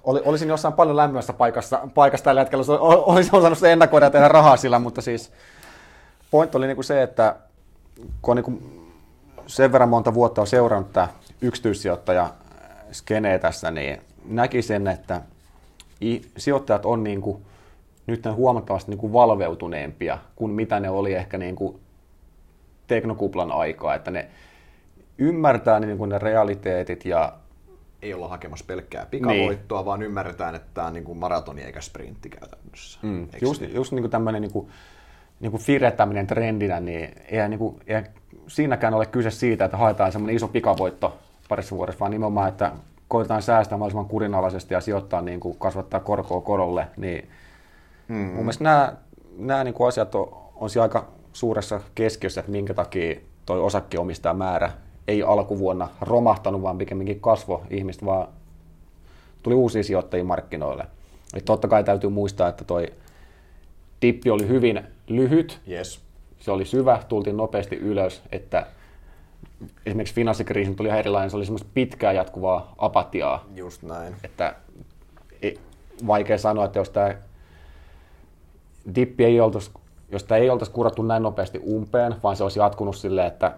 [SPEAKER 2] Oli, olisin jossain paljon lämpimässä paikassa, paikassa tällä hetkellä, olisin osannut se ennakoida ja tehdä rahaa sillä, mutta siis pointti oli niin kuin se, että kun on niin kuin sen verran monta vuotta on seurannut tämä yksityissijoittaja skenee tässä, niin näki sen, että sijoittajat on niin kuin, nyt huomattavasti niin kuin valveutuneempia kuin mitä ne oli ehkä niin kuin teknokuplan aikaa, että ne ymmärtää niin kuin ne realiteetit ja
[SPEAKER 1] ei olla hakemassa pelkkää pikavoittoa, niin. vaan ymmärretään, että tämä on niin kuin maratoni eikä sprintti käytännössä.
[SPEAKER 2] Mm. Just, niin? just niin kuin tämmöinen niin kuin, niin kuin firettäminen trendinä, niin ei, niin kuin, ei siinäkään ole kyse siitä, että haetaan semmoinen iso pikavoitto parissa vuodessa, vaan nimenomaan, että koitetaan säästää mahdollisimman kurinalaisesti ja sijoittaa, niin kuin kasvattaa korkoa korolle, niin mm. mun mielestä nämä, nämä niin kuin asiat on, on aika suuressa keskiössä, että minkä takia toi osakkeenomistajamäärä ei alkuvuonna romahtanut, vaan pikemminkin kasvo ihmistä, vaan tuli uusia sijoittajia markkinoille. Eli totta kai täytyy muistaa, että toi dippi oli hyvin lyhyt,
[SPEAKER 1] yes.
[SPEAKER 2] se oli syvä, tultiin nopeasti ylös, että esimerkiksi finanssikriisin tuli ihan erilainen, se oli semmoista pitkää jatkuvaa apatiaa.
[SPEAKER 1] Just näin.
[SPEAKER 2] Että vaikea sanoa, että jos tämä dippi ei oltaisi, jos tämä ei oltaisi kurattu näin nopeasti umpeen, vaan se olisi jatkunut silleen, että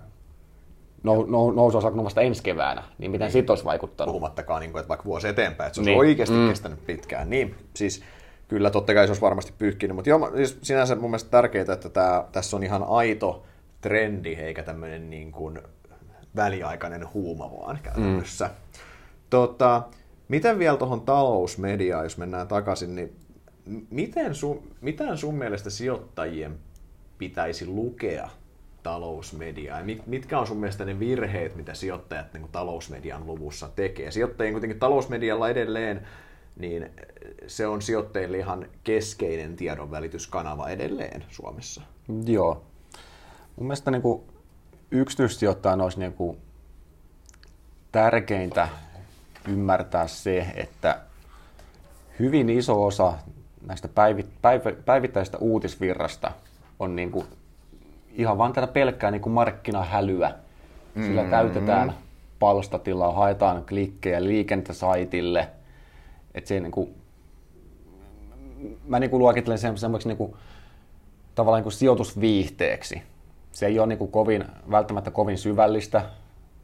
[SPEAKER 2] nou, nou, nousu olisi alkanut vasta ensi keväänä, niin miten niin. siitä olisi vaikuttanut?
[SPEAKER 1] Puhumattakaan, niin kuin, että vaikka vuosi eteenpäin, että se olisi niin. oikeasti mm. kestänyt pitkään. Niin, siis kyllä totta kai se olisi varmasti pyyhkinyt, mutta joo, siis sinänsä mun mielestä tärkeää, että tämä, tässä on ihan aito trendi, eikä tämmöinen niin kuin väliaikainen huuma vaan käytännössä. Mm. Tota, miten vielä tuohon talousmediaan, jos mennään takaisin, niin miten sun, mitään sun mielestä sijoittajien pitäisi lukea talousmediaa? Mit, mitkä on sun mielestä ne virheet, mitä sijoittajat niin kuin talousmedian luvussa tekee? Sijoittajien kuitenkin talousmedialla edelleen, niin se on sijoittajille ihan keskeinen tiedonvälityskanava edelleen Suomessa.
[SPEAKER 2] Joo. Mun mielestä niin yksityissijoittajan olisi niin kuin tärkeintä ymmärtää se, että hyvin iso osa näistä päivi, päiv, päivittäisestä uutisvirrasta on niin kuin ihan vain tätä pelkkää niin kuin markkinahälyä. Sillä mm-hmm. täytetään palstatilaa, haetaan klikkejä liikennettä saitille. Että se niin kuin, mä niin kuin luokittelen sen semmoiksi niin kuin, tavallaan niin kuin sijoitusviihteeksi. Se ei ole niin kuin kovin, välttämättä kovin syvällistä,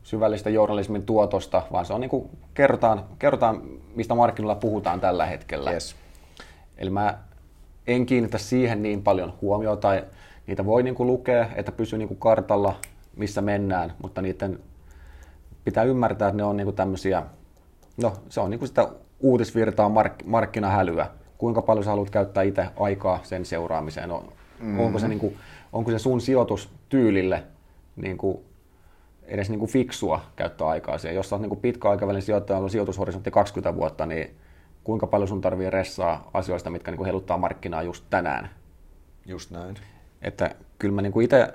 [SPEAKER 2] syvällistä journalismin tuotosta, vaan se on niin kuin, kerrotaan, kerrotaan, mistä markkinoilla puhutaan tällä hetkellä.
[SPEAKER 1] Yes.
[SPEAKER 2] Eli mä en kiinnitä siihen niin paljon huomiota, tai niitä voi niin kuin lukea, että pysyy niin kuin kartalla, missä mennään, mutta niiden pitää ymmärtää, että ne on niin kuin tämmöisiä, no se on niin kuin sitä uutisvirtaa mark- markkinahälyä. Kuinka paljon sä haluat käyttää itse aikaa sen seuraamiseen? On, mm-hmm. onko, se niin kuin, onko se sun sijoitustyylille niin kuin edes niin kuin fiksua käyttää aikaa siihen? Jos sä oot niin kuin pitkäaikavälin sijoittaja, on sijoitushorisontti 20 vuotta, niin kuinka paljon sun tarvii ressaa asioista, mitkä niin kuin heluttaa markkinaa just tänään?
[SPEAKER 1] Just näin.
[SPEAKER 2] Että kyllä mä niin kuin itse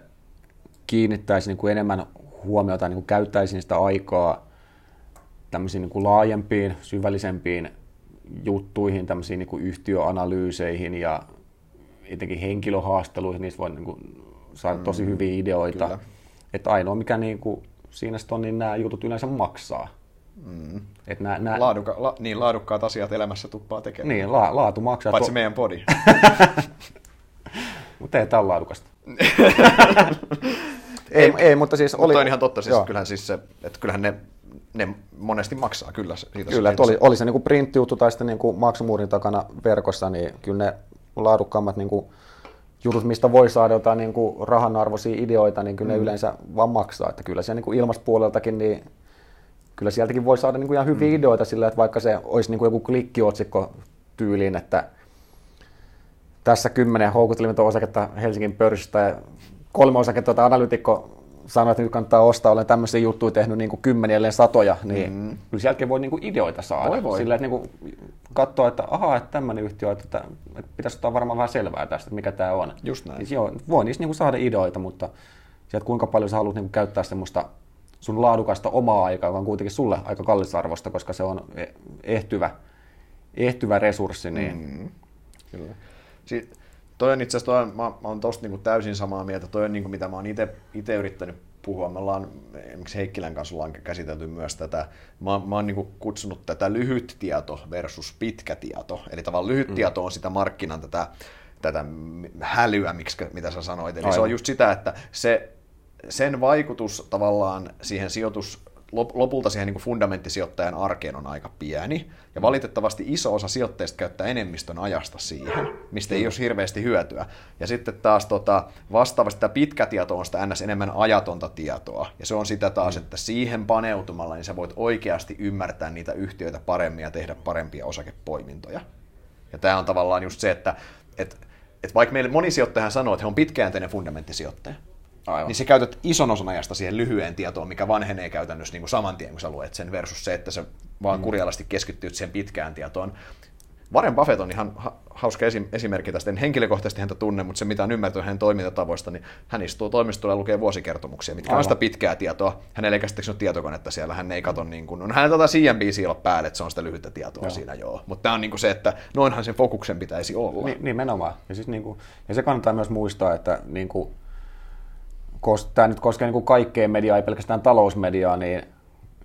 [SPEAKER 2] kiinnittäisin niin kuin enemmän huomiota, niin kuin käyttäisin sitä aikaa tämmöisiin niin kuin laajempiin, syvällisempiin juttuihin, tämmöisiin niin kuin yhtiöanalyyseihin ja etenkin henkilöhaasteluihin, niissä voi niin kuin saada mm, tosi hyviä ideoita. Kyllä. Että ainoa mikä niin kuin siinä on, niin nämä jutut yleensä maksaa.
[SPEAKER 1] Mm. Et nää, nää... Laaduka, la, niin, laadukkaat asiat elämässä tuppaa tekemään.
[SPEAKER 2] Niin, la, laatu maksaa.
[SPEAKER 1] Paitsi to... meidän podi. <laughs>
[SPEAKER 2] Mutta ei tämä on laadukasta. <laughs> ei, ei, mutta siis oli...
[SPEAKER 1] Mutta on ihan totta, siis kyllähän, siis se, että kyllähän ne, ne monesti maksaa kyllä. Siitä
[SPEAKER 2] kyllä, että oli, oli se niinku printtijuttu tai sitten niinku maksumuurin takana verkossa, niin kyllä ne laadukkaammat niinku jutut, mistä voi saada jotain niinku rahanarvoisia ideoita, niin kyllä mm. ne yleensä vaan maksaa. Että kyllä se niinku ilmaspuoleltakin, niin kyllä sieltäkin voi saada niinku ihan hyviä mm. ideoita sillä, että vaikka se olisi niinku joku klikkiotsikko tyyliin, että tässä kymmenen houkuttelimaton osaketta Helsingin pörssistä ja kolme osaketta, jota analytikko sanoi, että nyt kannattaa ostaa, olen tämmöisiä juttuja tehnyt niin kuin kymmeniä, satoja, niin mm. kyllä sieltäkin voi niin kuin ideoita saada. Voi, voi. Sillä, että niin kuin katsoa, että ahaa, että tämmöinen yhtiö, että, että pitäisi ottaa varmaan vähän selvää tästä, että mikä tämä on.
[SPEAKER 1] Just näin.
[SPEAKER 2] Niin, joo, voi niistä niin kuin saada ideoita, mutta sieltä kuinka paljon sä haluat niin kuin käyttää semmoista sun laadukasta omaa aikaa, joka on kuitenkin sulle aika kallisarvosta, koska se on e- ehtyvä, ehtyvä resurssi. Niin... Mm.
[SPEAKER 1] Kyllä. Si- toi on itse asiassa, mä, mä oon tosta niinku täysin samaa mieltä, toi on niinku, mitä mä oon itse yrittänyt puhua. Me ollaan esimerkiksi Heikkilän kanssa ollaan käsitelty myös tätä, mä, mä oon niinku kutsunut tätä lyhyt tieto versus pitkä tieto. Eli tavallaan lyhyt mm. tieto on sitä markkinan tätä, tätä hälyä, miksi, mitä sä sanoit. Eli Aivan. se on just sitä, että se, sen vaikutus tavallaan siihen sijoitus lopulta siihen niin kuin fundamenttisijoittajan arkeen on aika pieni, ja valitettavasti iso osa sijoittajista käyttää enemmistön ajasta siihen, mistä ei ole hirveästi hyötyä. Ja sitten taas tota, vastaavasti tämä pitkä tieto on sitä ns. enemmän ajatonta tietoa, ja se on sitä taas, että siihen paneutumalla niin sä voit oikeasti ymmärtää niitä yhtiöitä paremmin ja tehdä parempia osakepoimintoja. Ja tämä on tavallaan just se, että, että, että vaikka meille moni sijoittaja sanoo, että he on pitkäjänteinen fundamenttisijoittaja, Aivan. niin sä käytät ison osan ajasta siihen lyhyen tietoon, mikä vanhenee käytännössä niin kuin saman tien, kun sä luet sen, versus se, että sä vaan mm. kurjallasti keskittyy siihen pitkään tietoon. Warren Buffett on ihan hauska esimerkki tästä. En henkilökohtaisesti häntä tunne, mutta se mitä on ymmärtänyt hänen toimintatavoista, niin hän istuu toimistolla ja lukee vuosikertomuksia, mitkä Aivan. on sitä pitkää tietoa. Hänellä ei käsittääkseni ole tietokonetta siellä, hän ei katso niin kuin, on hänellä tota CNBC päälle, että se on sitä lyhyttä tietoa joo. siinä joo. Mutta tämä on niin kuin se, että noinhan sen fokuksen pitäisi olla.
[SPEAKER 2] Ni, nimenomaan. Ja, siis niin kuin, ja se kannattaa myös muistaa, että niin kuin, tämä nyt koskee niin kuin kaikkea mediaa, ei pelkästään talousmediaa, niin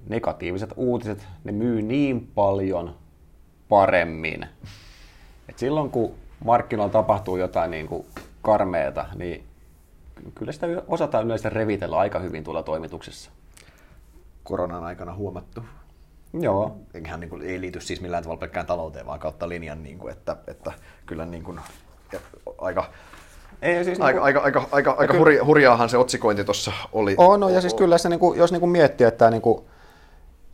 [SPEAKER 2] negatiiviset uutiset, ne myy niin paljon paremmin. Et silloin kun markkinoilla tapahtuu jotain niin kuin karmeeta, niin kyllä sitä osataan yleensä revitellä aika hyvin tuolla toimituksessa.
[SPEAKER 1] Koronan aikana huomattu.
[SPEAKER 2] Joo.
[SPEAKER 1] Eihän niin kuin, ei liity siis millään tavalla pelkkään talouteen, vaan kautta linjan, niin kuin, että, että kyllä niin kuin, aika ei, siis aika, niinku, aika, aika, aika, aika hurja, hurjaahan se otsikointi tuossa oli.
[SPEAKER 2] On, no, ja siis kyllä se, niinku, jos niinku miettii, että niinku,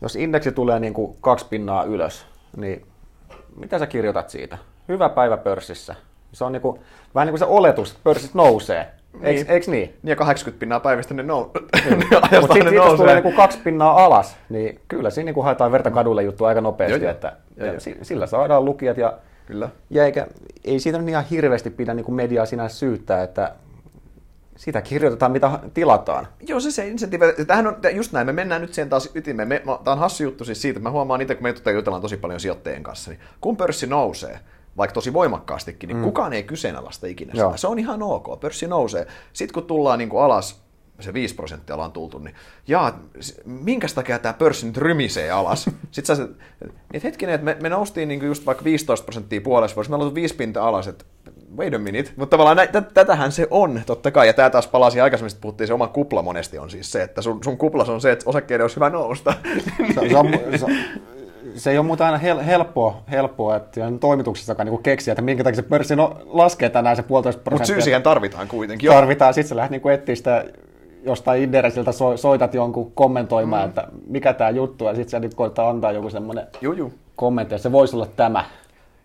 [SPEAKER 2] jos indeksi tulee niinku kaksi pinnaa ylös, niin mitä sä kirjoitat siitä? Hyvä päivä pörssissä. Se on niinku, vähän niin kuin se oletus, että pörssit nousee. Niin. Eiks, niin?
[SPEAKER 1] Niin ja 80 pinnaa päivästä ne, nou...
[SPEAKER 2] niin. <laughs> Mutta sitten jos tulee niinku kaksi pinnaa alas, niin kyllä siinä niinku haetaan verta kadulle juttu aika nopeasti. Joo, että, joo, joo. Sillä saadaan lukijat ja
[SPEAKER 1] Kyllä.
[SPEAKER 2] Ja eikä, ei siitä nyt ihan hirveästi pidä niin kuin mediaa sinänsä syyttää, että sitä kirjoitetaan, mitä tilataan.
[SPEAKER 1] Joo, se se insentiivi. Tähän on just näin, me mennään nyt siihen taas ytimeen. Me, tämä on hassu juttu siis siitä, että mä huomaan itse, kun me jutellaan tosi paljon sijoittajien kanssa, niin kun pörssi nousee, vaikka tosi voimakkaastikin, niin mm. kukaan ei kyseenalaista ikinä sitä. Se on ihan ok, pörssi nousee. Sitten kun tullaan niin kuin alas, se 5 prosenttia ollaan tultu, niin jaa, minkä takia tämä pörssi nyt rymisee alas? <laughs> Sitten sä, että hetkinen, että me, me noustiin niin just vaikka 15 prosenttia puolessa vuodessa, me ollaan 5 pinta alas, että wait a minute, mutta tavallaan nä, t- tätähän se on, totta kai, ja tämä taas palasi aikaisemmin, että puhuttiin, se oma kupla monesti on siis se, että sun, sun kuplas on se, että osakkeiden olisi hyvä nousta.
[SPEAKER 2] Se, se, on, se, se ei ole muuta aina hel, helppoa, helppoa että toimituksessa niin keksiä, että minkä takia se pörssi no, laskee tänään se puolitoista prosenttia.
[SPEAKER 1] Mutta syy siihen tarvitaan kuitenkin.
[SPEAKER 2] Tarvitaan, sitten sä lähdet niin etsiä sitä jostain Inderesiltä so, soitat jonkun kommentoimaan, mm. että mikä tämä juttu, ja sitten sä nyt koittaa antaa joku semmoinen kommentti, se voisi olla tämä.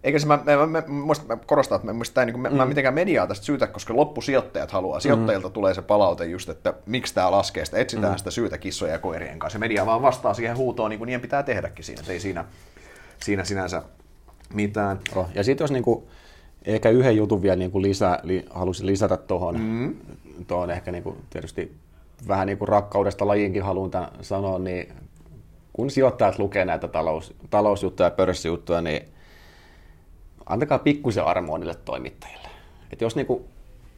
[SPEAKER 1] Eikä se, mä, mä, mä, mä korostan, että mä, mä, niin mä, mm. mä mitenkään mediaa tästä syytä, koska loppusijoittajat haluaa. Sijoittajilta mm. tulee se palaute just, että miksi tämä laskee, sitä etsitään mm. sitä syytä kissoja ja koirien kanssa. Ja media vaan vastaa siihen huutoon, niin kuin niiden pitää tehdäkin siinä. Se ei siinä, siinä sinänsä mitään.
[SPEAKER 2] Oh. Ja sitten jos niin kuin, ehkä yhden jutun vielä niin kuin lisä, li, halusin lisätä tuohon, mm. tuohon ehkä niin kuin, tietysti vähän niin kuin rakkaudesta lajiinkin haluan tämän sanoa, niin kun sijoittajat lukee näitä talous, talousjuttuja ja pörssijuttuja, niin antakaa pikkusen armoa niille toimittajille. Et jos niin kuin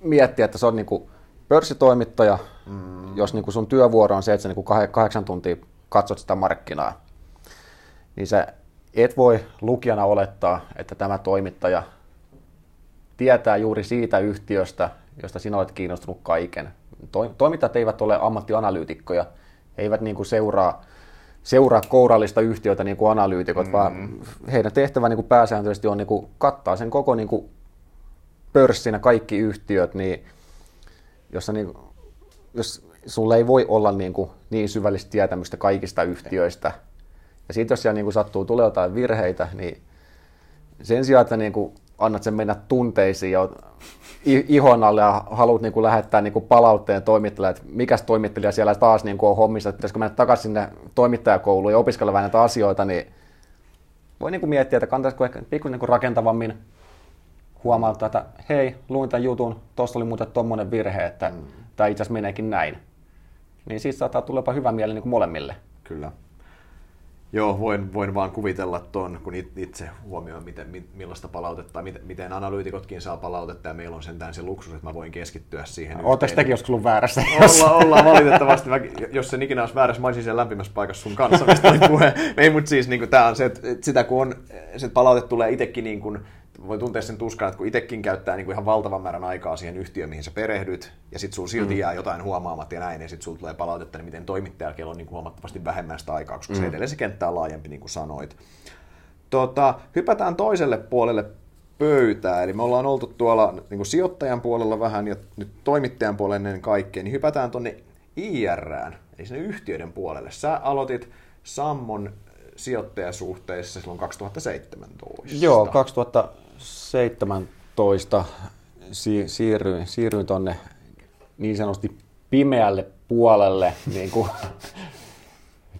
[SPEAKER 2] miettii, että se on niin kuin pörssitoimittaja, mm. jos niin kuin sun työvuoro on se, että sä niin kuin kahdeksan tuntia katsot sitä markkinaa, niin sä et voi lukijana olettaa, että tämä toimittaja tietää juuri siitä yhtiöstä, josta sinä olet kiinnostunut kaiken toimittajat eivät ole ammattianalyytikkoja, he eivät niin kuin seuraa, seuraa kourallista yhtiötä niin kuin analyytikot, mm. vaan heidän tehtävä niin kuin pääsääntöisesti on niin kuin kattaa sen koko niin kuin pörssinä kaikki yhtiöt, niin jossa niin, jos sulla ei voi olla niin, kuin niin syvällistä tietämystä kaikista yhtiöistä, ja sitten jos siellä niin kuin sattuu tulee jotain virheitä, niin sen sijaan, että niin kuin annat sen mennä tunteisiin ja ihon alle ja haluat niin kuin lähettää niin kuin palautteen toimittajalle, että mikä toimittelija siellä taas niin kuin on hommissa, että pitäisikö mennä takaisin sinne toimittajakouluun ja opiskella vähän näitä asioita, niin voi niin kuin miettiä, että kantaisiko ehkä pikkuisen niin rakentavammin huomauttaa, että hei, luin tämän jutun, tuossa oli muuten tuommoinen virhe, että mm. tämä itse asiassa meneekin näin. Niin siitä saattaa tulla jopa hyvä mieli niin kuin molemmille.
[SPEAKER 1] Kyllä. Joo, voin, voin vaan kuvitella tuon, kun itse huomioon, miten, millaista palautetta, miten, miten analyytikotkin saa palautetta, ja meillä on sentään se luksus, että mä voin keskittyä siihen.
[SPEAKER 2] Oletteko tekin joskus ollut väärässä?
[SPEAKER 1] Olla, ollaan valitettavasti. Mä, jos se ikinä olisi väärässä, mä olisin siellä lämpimässä paikassa sun kanssa, mistä oli puhe. Ei, mutta siis niin tämä on se, että sitä kun on, se palaute tulee itsekin niin kuin, voi tuntea sen tuskan, että kun itsekin käyttää niin kuin ihan valtavan määrän aikaa siihen yhtiöön, mihin sä perehdyt, ja sitten sulla silti mm. jää jotain huomaamatta ja näin, ja sitten sulla tulee palautetta, niin miten toimittajalla on niin kuin huomattavasti vähemmän sitä aikaa, koska mm. se edelleen se kenttä on laajempi, niin kuin sanoit. Tota, hypätään toiselle puolelle pöytää, eli me ollaan oltu tuolla niin kuin sijoittajan puolella vähän ja nyt toimittajan puolella ennen kaikkea, niin hypätään tuonne IRään, eli sinne yhtiöiden puolelle. Sä aloitit Sammon sijoittajasuhteissa silloin 2017.
[SPEAKER 2] Joo, 2017 si- siirryin, siirryin tuonne niin sanotusti pimeälle puolelle, <laughs> niin kuin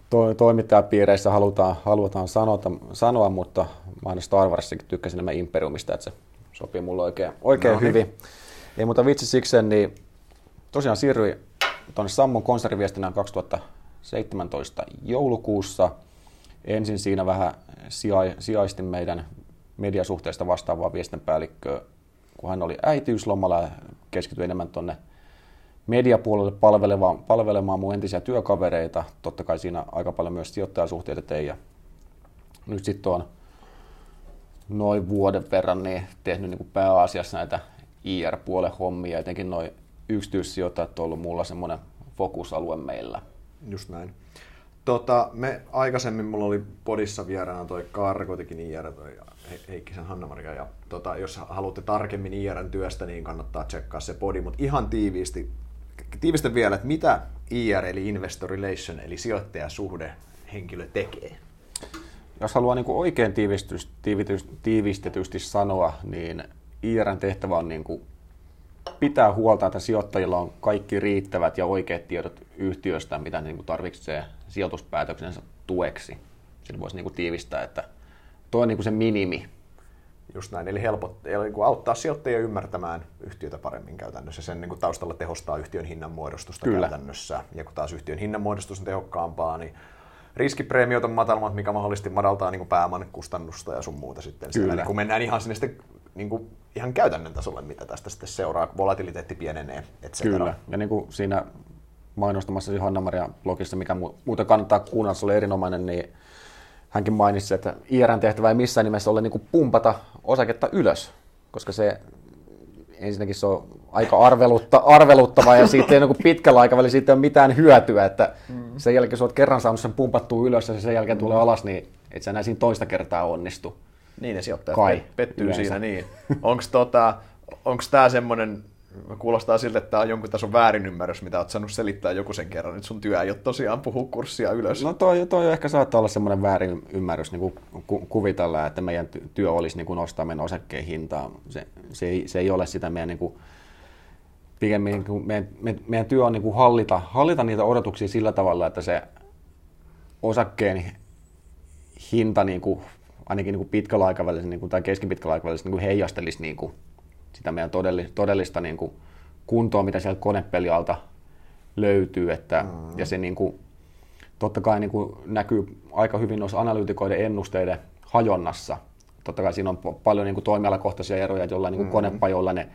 [SPEAKER 2] to- toimittajapiireissä halutaan, halutaan sanota, sanoa, mutta mä aina Star Warsissakin tykkäsin enemmän Imperiumista, että se sopii mulle oikein, oikein no, niin. hyvin. Ei muuta vitsi siksi, niin tosiaan siirryin tuonne Sammon konserviestinään 2017 joulukuussa. Ensin siinä vähän sijaistin meidän mediasuhteista vastaavaa viestinpäällikköä, kun hän oli äitiyslomalla ja keskityi enemmän tuonne mediapuolelle palvelemaan, palvelemaan mun entisiä työkavereita. Totta kai siinä aika paljon myös sijoittajasuhteita tein. Ja nyt sitten on noin vuoden verran niin tehnyt niin kuin pääasiassa näitä IR-puolen hommia. Etenkin noin yksityissijoittajat on ollut mulla semmoinen fokusalue meillä.
[SPEAKER 1] Just näin. Tota, me aikaisemmin mulla oli podissa vieraana toi Karkotikin IR, toi Heikkisen hanna ja tota, jos haluatte tarkemmin IRn työstä, niin kannattaa tsekkaa se podi, mutta ihan tiiviisti, tiivistä vielä, että mitä IR eli Investor Relation eli sijoittajasuhde henkilö tekee?
[SPEAKER 2] Jos haluaa niin oikein tiivistetysti sanoa, niin IRn tehtävä on niin kuin pitää huolta, että sijoittajilla on kaikki riittävät ja oikeat tiedot yhtiöstä, mitä ne niin tarvitsee sijoituspäätöksensä tueksi. Sillä voisi niin kuin tiivistää, että tuo on niin kuin se minimi.
[SPEAKER 1] Just näin, eli, helpot, eli niin kuin auttaa sijoittajia ymmärtämään yhtiötä paremmin käytännössä. Sen niin kuin taustalla tehostaa yhtiön hinnanmuodostusta Kyllä. käytännössä. Ja kun taas yhtiön hinnanmuodostus on tehokkaampaa, niin riskipreemiot on matalammat, mikä mahdollisesti madaltaa niin kuin pääoman kustannusta ja sun muuta sitten. Siellä, niin kun mennään ihan sinne sitten niin kuin ihan käytännön tasolle, mitä tästä sitten seuraa, volatiliteetti pienenee, etc.
[SPEAKER 2] Kyllä, ja niin kuin siinä mainostamassa Hanna-Maria blogissa, mikä muuten kannattaa kuunnella, se oli erinomainen, niin hänkin mainitsi, että IRN tehtävä ei missään nimessä ole niin kuin pumpata osaketta ylös, koska se ensinnäkin se on aika arvelutta, arveluttava ja siitä ei niin pitkällä aikavälillä siitä ei ole mitään hyötyä, että mm. sen jälkeen kun olet kerran saanut sen pumpattua ylös ja se sen jälkeen mm. tulee alas, niin et sä enää siinä toista kertaa onnistu.
[SPEAKER 1] Niin ne sijoittajat Kai, pettyy yleensä. siinä. Niin. Onko tota, tämä semmoinen, kuulostaa siltä, että tämä on jonkun tason väärinymmärrys, mitä olet saanut selittää joku sen kerran, että sun työ ei ole tosiaan puhu kurssia ylös.
[SPEAKER 2] No toi, toi ehkä saattaa olla semmoinen väärinymmärrys niin kuin kuvitella, että meidän työ olisi niin nostaa meidän osakkeen hintaa. Se, se, ei, se ei ole sitä meidän niin kuin, pikemmin niin kuin meidän, meidän työ on niin kuin hallita, hallita niitä odotuksia sillä tavalla, että se osakkeen hinta niin kuin ainakin niin kuin pitkällä aikavälillä niin kuin, tai keskipitkällä aikavälillä niin kuin heijastelisi niin kuin, sitä meidän todellista, todellista niin kuin, kuntoa, mitä sieltä konepelialta löytyy. Että, mm. Ja se niin kuin, totta kai niin kuin, näkyy aika hyvin noissa analyytikoiden ennusteiden hajonnassa. Totta kai siinä on paljon niin kuin, toimialakohtaisia eroja, joilla niin kuin, mm. konepajoilla ne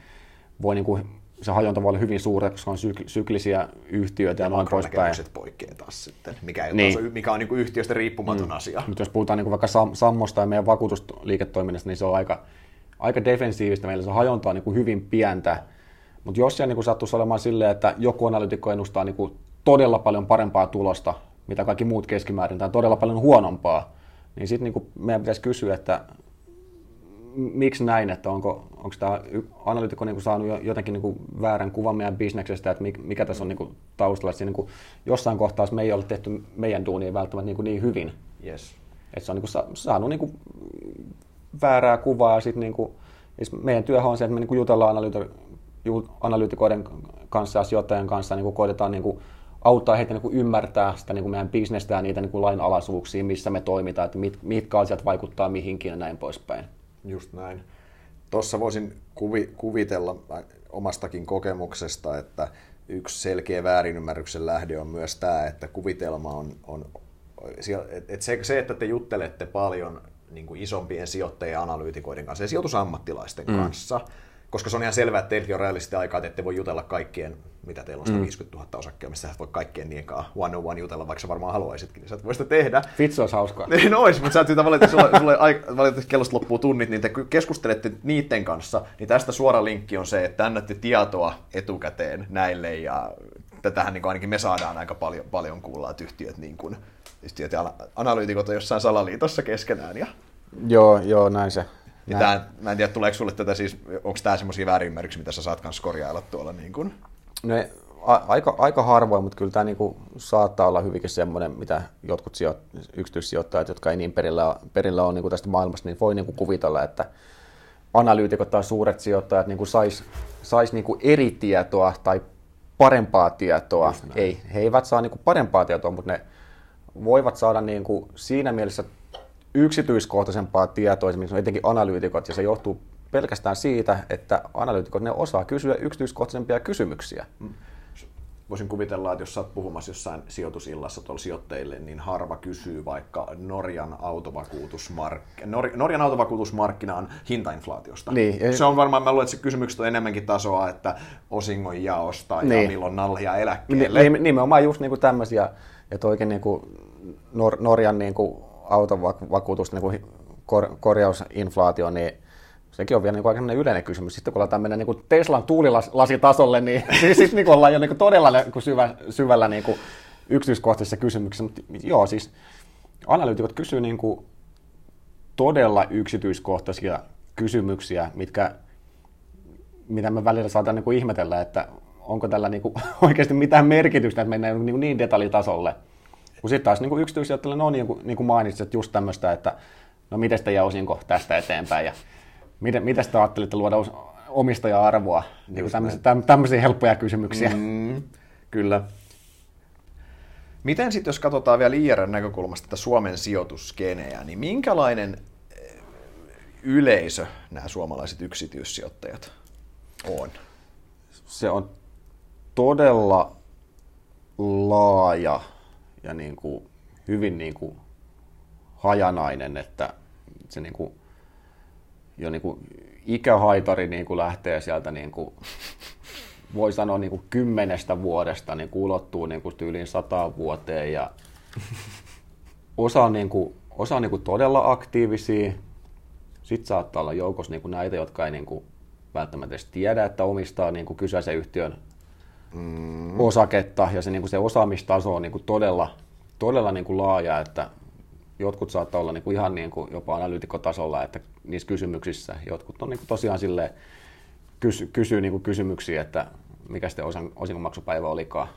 [SPEAKER 2] voi niin kuin, se hajonta voi olla hyvin suuri, koska on syk- syklisiä yhtiöitä ja, ja noin poispäin.
[SPEAKER 1] poikkeaa taas sitten, mikä, ei niin. taas, mikä on niin kuin yhtiöstä riippumaton mm. asia.
[SPEAKER 2] Nyt jos puhutaan niin kuin vaikka Sam- Sammosta ja meidän vakuutusliiketoiminnasta, niin se on aika, aika defensiivistä. Meillä se hajonta on niin kuin hyvin pientä. Mutta jos siellä niin sattuisi olemaan silleen, että joku analytikko ennustaa niin kuin todella paljon parempaa tulosta, mitä kaikki muut keskimäärin, tai todella paljon huonompaa, niin sitten niin meidän pitäisi kysyä, että miksi näin, että onko, onko tämä analytikko niin saanut jotenkin niin väärän kuvan meidän bisneksestä, että mikä tässä on niin taustalla, että niin jossain kohtaa me ei ole tehty meidän duunia välttämättä niin, niin hyvin.
[SPEAKER 1] Yes.
[SPEAKER 2] Että se on niin saanut niin väärää kuvaa sitten niin kuin, meidän työhän on se, että me niin jutellaan analyytikoiden kanssa ja sijoittajien kanssa niin kuin koitetaan niin auttaa heitä niin ymmärtää sitä niin meidän bisnestä ja niitä niin lainalaisuuksia, missä me toimitaan, että mit, mitkä asiat vaikuttaa mihinkin ja näin poispäin.
[SPEAKER 1] Just näin. Tuossa voisin kuvi, kuvitella omastakin kokemuksesta, että yksi selkeä väärinymmärryksen lähde on myös tämä, että kuvitelma on, on että se, että te juttelette paljon niin kuin isompien sijoittajien ja analyytikoiden kanssa ja sijoitusammattilaisten mm. kanssa, koska se on ihan selvää, että teilläkin on realistisesti aikaa, että ette voi jutella kaikkien, mitä teillä on 150 000 osakkeja, missä sä et voi kaikkien niinkaan one on one jutella, vaikka sä varmaan haluaisitkin, niin sä et voi sitä tehdä.
[SPEAKER 2] Vitsi olisi hauskaa. <laughs>
[SPEAKER 1] Niin olisi, mutta sä et sulle, sulle aika- valitettavasti kellosta loppuu tunnit, niin te keskustelette niiden kanssa, niin tästä suora linkki on se, että annatte tietoa etukäteen näille ja tätähän niin ainakin me saadaan aika paljon, paljon kuulla, että yhtiöt, niin kuin, ala- analyytikot on jossain salaliitossa keskenään ja
[SPEAKER 2] Joo, joo, näin se. Näin.
[SPEAKER 1] tää, mä en tiedä, tuleeko sulle tätä siis, onko tämä semmoisia väärinymmärryksiä, mitä sä saat kanssa korjailla tuolla niin kuin?
[SPEAKER 2] Ne, a, aika, aika harvoin, mutta kyllä tämä niinku saattaa olla hyvinkin semmoinen, mitä jotkut sijo, yksityissijoittajat, jotka ei niin perillä, perillä ole niinku tästä maailmasta, niin voi niinku kuvitella, että analyytikot tai suuret sijoittajat niinku sais, sais niinku eri tietoa tai parempaa tietoa. Ei, he eivät saa niinku parempaa tietoa, mutta ne voivat saada niinku siinä mielessä yksityiskohtaisempaa tietoa, esimerkiksi etenkin analyytikot, ja se johtuu pelkästään siitä, että analyytikot ne osaa kysyä yksityiskohtaisempia kysymyksiä.
[SPEAKER 1] Voisin kuvitella, että jos sä oot puhumassa jossain sijoitusillassa tuolla sijoittajille, niin harva kysyy vaikka Norjan autovakuutusmark- Nor- Norjan autovakuutusmarkkinan hintainflaatiosta.
[SPEAKER 2] Niin, ja-
[SPEAKER 1] Se on varmaan, mä luulen, että se kysymykset on enemmänkin tasoa, että osingon jaosta ja
[SPEAKER 2] Niin.
[SPEAKER 1] milloin
[SPEAKER 2] Ni-
[SPEAKER 1] eläkkeelle.
[SPEAKER 2] ni- Nimenomaan just niinku tämmöisiä, että oikein niinku Nor- Norjan niinku autovakuutus, niinku hi- kor- korjausinflaatio, niin sekin on vielä niinku aika yleinen kysymys. Sitten kun ollaan tämmöinen niinku Teslan tuulilasitasolle, niin, niin sitten niinku ollaan jo niinku todella niinku syvä, syvällä niinku yksityiskohtaisissa kysymyksissä. Mutta joo, siis analyytikot kysyy niinku todella yksityiskohtaisia kysymyksiä, mitkä mitä me välillä saadaan niin kuin ihmetellä, että onko tällä niin kuin oikeasti mitään merkitystä, että mennään niin, niin detaljitasolle. Kun sitten taas niin yksityissijoittajille on niin kuin, niin kuin mainitsit just tämmöistä, että no miten teidän osinko tästä eteenpäin ja miten, miten te ajattelitte luoda omistaja-arvoa, niin kuin tämmöisiä, täm- tämmöisiä helppoja kysymyksiä. Mm.
[SPEAKER 1] Kyllä. Miten sitten, jos katsotaan vielä IRN näkökulmasta tätä Suomen sijoitusskeneä, niin minkälainen eh, yleisö nämä suomalaiset yksityissijoittajat on?
[SPEAKER 2] Se on todella laaja ja niin kuin, hyvin niin kuin hajanainen, että se niin kuin, jo niin kuin ikähaitari niin kuin lähtee sieltä niin kuin, voi sanoa niin kuin kymmenestä vuodesta niin kuin ulottuu niin kuin tyyliin sataan vuoteen ja osa on, niin kuin, osa on niin kuin todella aktiivisia. Sitten saattaa olla joukossa niin kuin näitä, jotka ei niin kuin välttämättä edes tiedä, että omistaa niin kuin kyseisen yhtiön mm. osaketta ja se, niin kuin se osaamistaso on niin kuin todella, todella niin kuin laaja, että jotkut saattaa olla niin kuin ihan niin kuin jopa analyytikotasolla, että niissä kysymyksissä jotkut on niin kuin tosiaan silleen, kysy, kysyy niin kuin kysymyksiä, että mikä sitten osan, osingonmaksupäivä olikaan.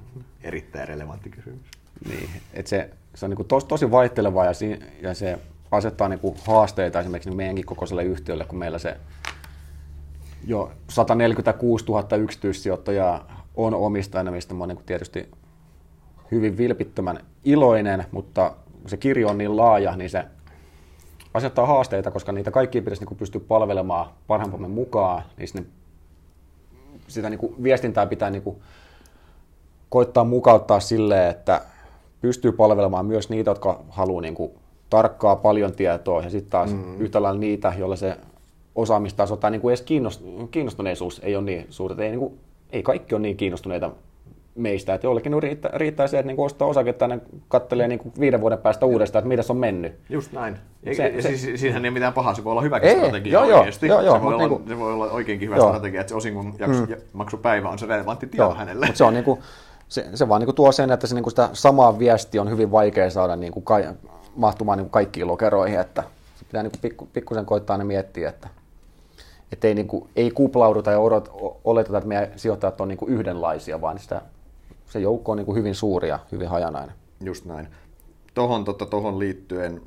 [SPEAKER 2] <laughs>
[SPEAKER 1] Erittäin relevantti kysymys.
[SPEAKER 2] Niin, että se, se on niin kuin tos, tosi vaihtelevaa ja, si, ja se asettaa niin kuin haasteita esimerkiksi niin meidänkin kokoiselle yhtiölle, kun meillä se jo 146 000 yksityissijoittajaa on omistajana, mistä mä oon niin tietysti hyvin vilpittömän iloinen, mutta kun se kirjo on niin laaja, niin se asettaa haasteita, koska niitä kaikkia pitäisi niin pystyä palvelemaan parhaimpamme mukaan, niin sinne, sitä niin kuin viestintää pitää niin kuin koittaa mukauttaa silleen, että pystyy palvelemaan myös niitä, jotka haluaa niin kuin tarkkaa paljon tietoa, ja sitten taas mm. yhtä lailla niitä, joilla se osaamistaso tai niin kuin edes kiinnost- kiinnostuneisuus ei ole niin suurta. Ei, niin kuin, ei kaikki ole niin kiinnostuneita meistä, että jollekin riittää, riittää se, että niin kuin ostaa osaketta ja kattelee niin kuin viiden vuoden päästä uudestaan, että mitä se on mennyt.
[SPEAKER 1] Just näin.
[SPEAKER 2] Se-
[SPEAKER 1] se,
[SPEAKER 2] se-
[SPEAKER 1] siis, siinähän ei ole mitään pahaa, se voi olla hyväkin
[SPEAKER 2] Ei,
[SPEAKER 1] strategia
[SPEAKER 2] joo, joo,
[SPEAKER 1] oikeasti.
[SPEAKER 2] joo, joo,
[SPEAKER 1] se, voi olla,
[SPEAKER 2] niinku-
[SPEAKER 1] se voi olla oikeinkin hyvä
[SPEAKER 2] Joo.
[SPEAKER 1] strategia, että se osingon jakso, mm. maksupäivä on se relevantti tieto hänelle.
[SPEAKER 2] mutta se, on niinku, se, se vaan niinku tuo sen, että se niinku sitä samaa viestiä on hyvin vaikea saada niinku kai, mahtumaan niinku kaikkiin lokeroihin, että pitää niinku pikku, pikkusen koittaa ne miettiä, että et ei, niinku, ei kuplauduta ja odot, oleteta, että meidän sijoittajat on niinku yhdenlaisia, vaan sitä, se joukko on niinku hyvin suuri ja hyvin hajanainen.
[SPEAKER 1] Just näin. Tohon, totta, tohon liittyen,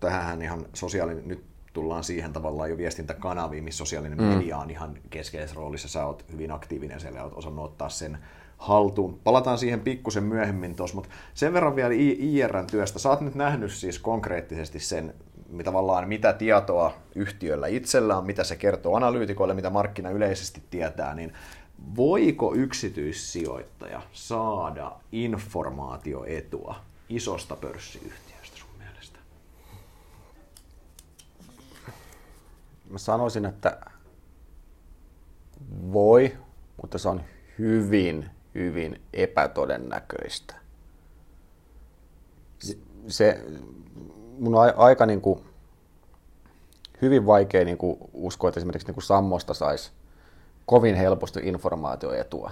[SPEAKER 1] tähän ihan sosiaalinen, nyt tullaan siihen tavallaan jo viestintäkanaviin, missä sosiaalinen mm. media on ihan keskeisessä roolissa. Sä oot hyvin aktiivinen siellä ja oot osannut ottaa sen haltuun. Palataan siihen pikkusen myöhemmin tuossa, mutta sen verran vielä IRN työstä. Sä oot nyt nähnyt siis konkreettisesti sen, tavallaan mitä tietoa yhtiöllä itsellä on, mitä se kertoo analyytikoille, mitä markkina yleisesti tietää, niin voiko yksityissijoittaja saada informaatioetua isosta pörssiyhtiöstä sun mielestä?
[SPEAKER 2] Mä sanoisin, että mutta se on hyvin, hyvin epätodennäköistä. Se, mun on aika niin kuin, hyvin vaikea niin kuin, uskoa, että esimerkiksi niin kuin Sammosta saisi kovin helposti informaatioetua.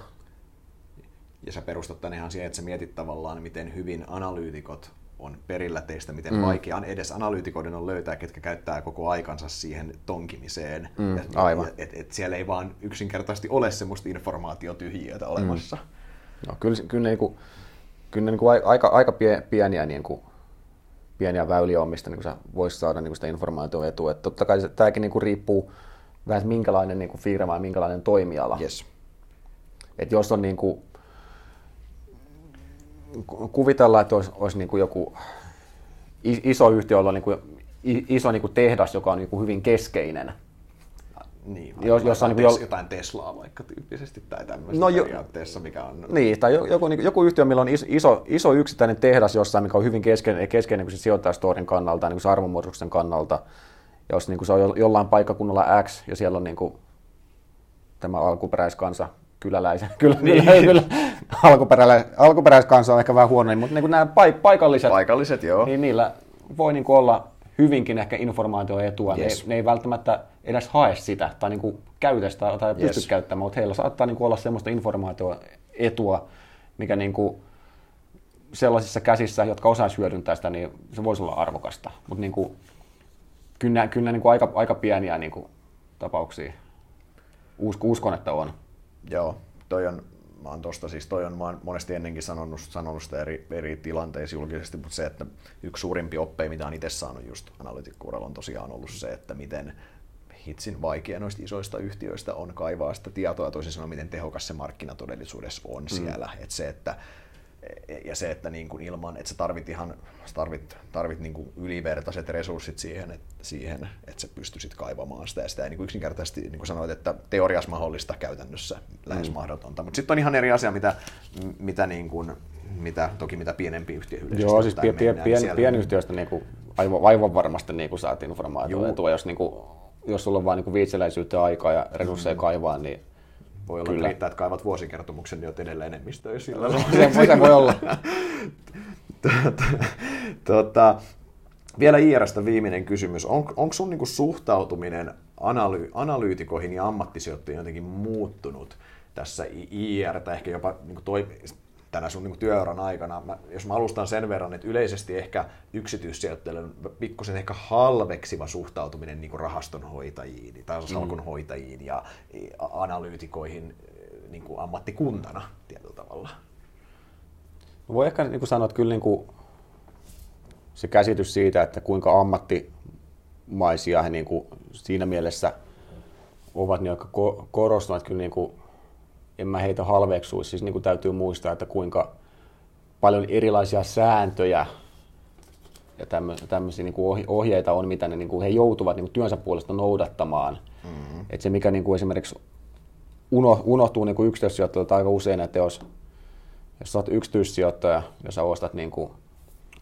[SPEAKER 1] Ja sä perustat tänne ihan siihen, että sä mietit tavallaan, miten hyvin analyytikot on perillä teistä, miten mm. vaikea edes analyytikoiden on löytää, ketkä käyttää koko aikansa siihen tonkimiseen. Mm,
[SPEAKER 2] aivan.
[SPEAKER 1] Et, et siellä ei vaan yksinkertaisesti ole semmoista informaatiotyhjiötä olemassa. Mm.
[SPEAKER 2] No, kyllä, kyllä, niin kuin, kyllä ne niin kuin aika, aika pieniä, niin kuin, pieniä väyliä on, mistä niin sä voisi saada niin sitä informaatioetua. Et totta kai tämäkin niin riippuu vähän, minkälainen niin firma ja minkälainen toimiala.
[SPEAKER 1] Yes.
[SPEAKER 2] Et jos on niin kuin, kuvitellaan, että olisi, olisi niin kuin joku iso yhtiö, jolla on niin kuin iso niin kuin tehdas, joka on niin kuin hyvin keskeinen.
[SPEAKER 1] Niin, jos, jos on niin tes, jotain Teslaa vaikka tyyppisesti tai tämmöistä no, jo, periaatteessa, mikä on...
[SPEAKER 2] Niin, tai joku, niin, joku yhtiö, millä on iso, iso yksittäinen tehdas jossain, mikä on hyvin keskeinen, keskeinen niin sijoittajastorin kannalta, niin arvonmuodostuksen kannalta. Jos niin kuin se on jollain paikkakunnalla X ja siellä on niin kuin, tämä alkuperäiskansa kyläläisen, <laughs> kyllä, niin. <laughs> kyllä, kyllä alkuperäis, alkuperäiskansa on ehkä vähän huono, mutta niin kuin nämä paikalliset,
[SPEAKER 1] paikalliset joo.
[SPEAKER 2] niin niillä voi niin kuin olla hyvinkin ehkä informaatioetua. Yes. Ne, ne ei välttämättä edes hae sitä tai niin kuin käytä sitä tai pysty yes. käyttämään, mutta heillä saattaa niin kuin olla sellaista informaatioetua, mikä niin kuin sellaisissa käsissä, jotka osaisi hyödyntää sitä, niin se voisi olla arvokasta. Mutta niin kuin, kyllä, kyllä niin kuin aika, aika pieniä niin kuin tapauksia uskon, että on.
[SPEAKER 1] Joo, toi on, mä oon tosta, siis toi on, mä oon monesti ennenkin sanonut, sanonut sitä eri, eri tilanteissa julkisesti, mutta se, että yksi suurimpi oppeja, mitä on itse saanut just analytikkuuralla, on tosiaan ollut se, että miten hitsin vaikea noista isoista yhtiöistä on kaivaa sitä tietoa, toisin sanoen, miten tehokas se markkina todellisuudessa on mm. siellä. Että se, että ja se, että niin kuin ilman, että sä tarvit ihan sä tarvit, tarvit niin kuin ylivertaiset resurssit siihen, että, siihen, että sä pystyisit kaivamaan sitä. Ja sitä ei niin kuin yksinkertaisesti, niin kuin sanoit, että teoriassa mahdollista, käytännössä lähes mm. mahdotonta. Mutta sitten on ihan eri asia, mitä, mitä, niin kuin, mitä toki mitä pienempi yhtiö yleisesti
[SPEAKER 2] Joo, siis pien, pien, pien, pienyhtiöistä niin kuin, aivan, aivan varmasti niin kuin saat informaatiota. Jos, niin kuin, jos sulla on vain niin viitseläisyyttä aikaa ja resursseja mm. kaivaa, niin
[SPEAKER 1] voi olla, Kyllä. riittää, että kaivat vuosikertomuksen, niin olet edelleen enemmistöä sillä.
[SPEAKER 2] Se, se voi olla. <laughs>
[SPEAKER 1] tuota, vielä IRstä viimeinen kysymys. On, onko sun niinku suhtautuminen analy, analyytikoihin ja ammattisijoittajiin jotenkin muuttunut tässä IR, tai ehkä jopa niinku toi, tänä sun niin työuran aikana, mä, jos mä alustan sen verran, että yleisesti ehkä yksityissijoittajille pikkusen ehkä halveksiva suhtautuminen niin rahastonhoitajiin tai mm. salkunhoitajiin ja analyytikoihin niin kuin ammattikuntana tietyllä tavalla.
[SPEAKER 2] No voi ehkä niin kuin sanoa, että kyllä niin kuin se käsitys siitä, että kuinka ammattimaisia he niin kuin siinä mielessä ovat, niin aika korostuvat kyllä niin kuin en mä heitä halveksuisi. Siis niin kuin täytyy muistaa, että kuinka paljon erilaisia sääntöjä ja tämmöisiä niin kuin ohjeita on, mitä ne, niin kuin he joutuvat niin kuin työnsä puolesta noudattamaan. Mm-hmm. Että se, mikä niin kuin esimerkiksi uno, unohtuu niin yksityissijoittajilta aika usein, että jos, jos olet yksityissijoittaja ja sä ostat niin kuin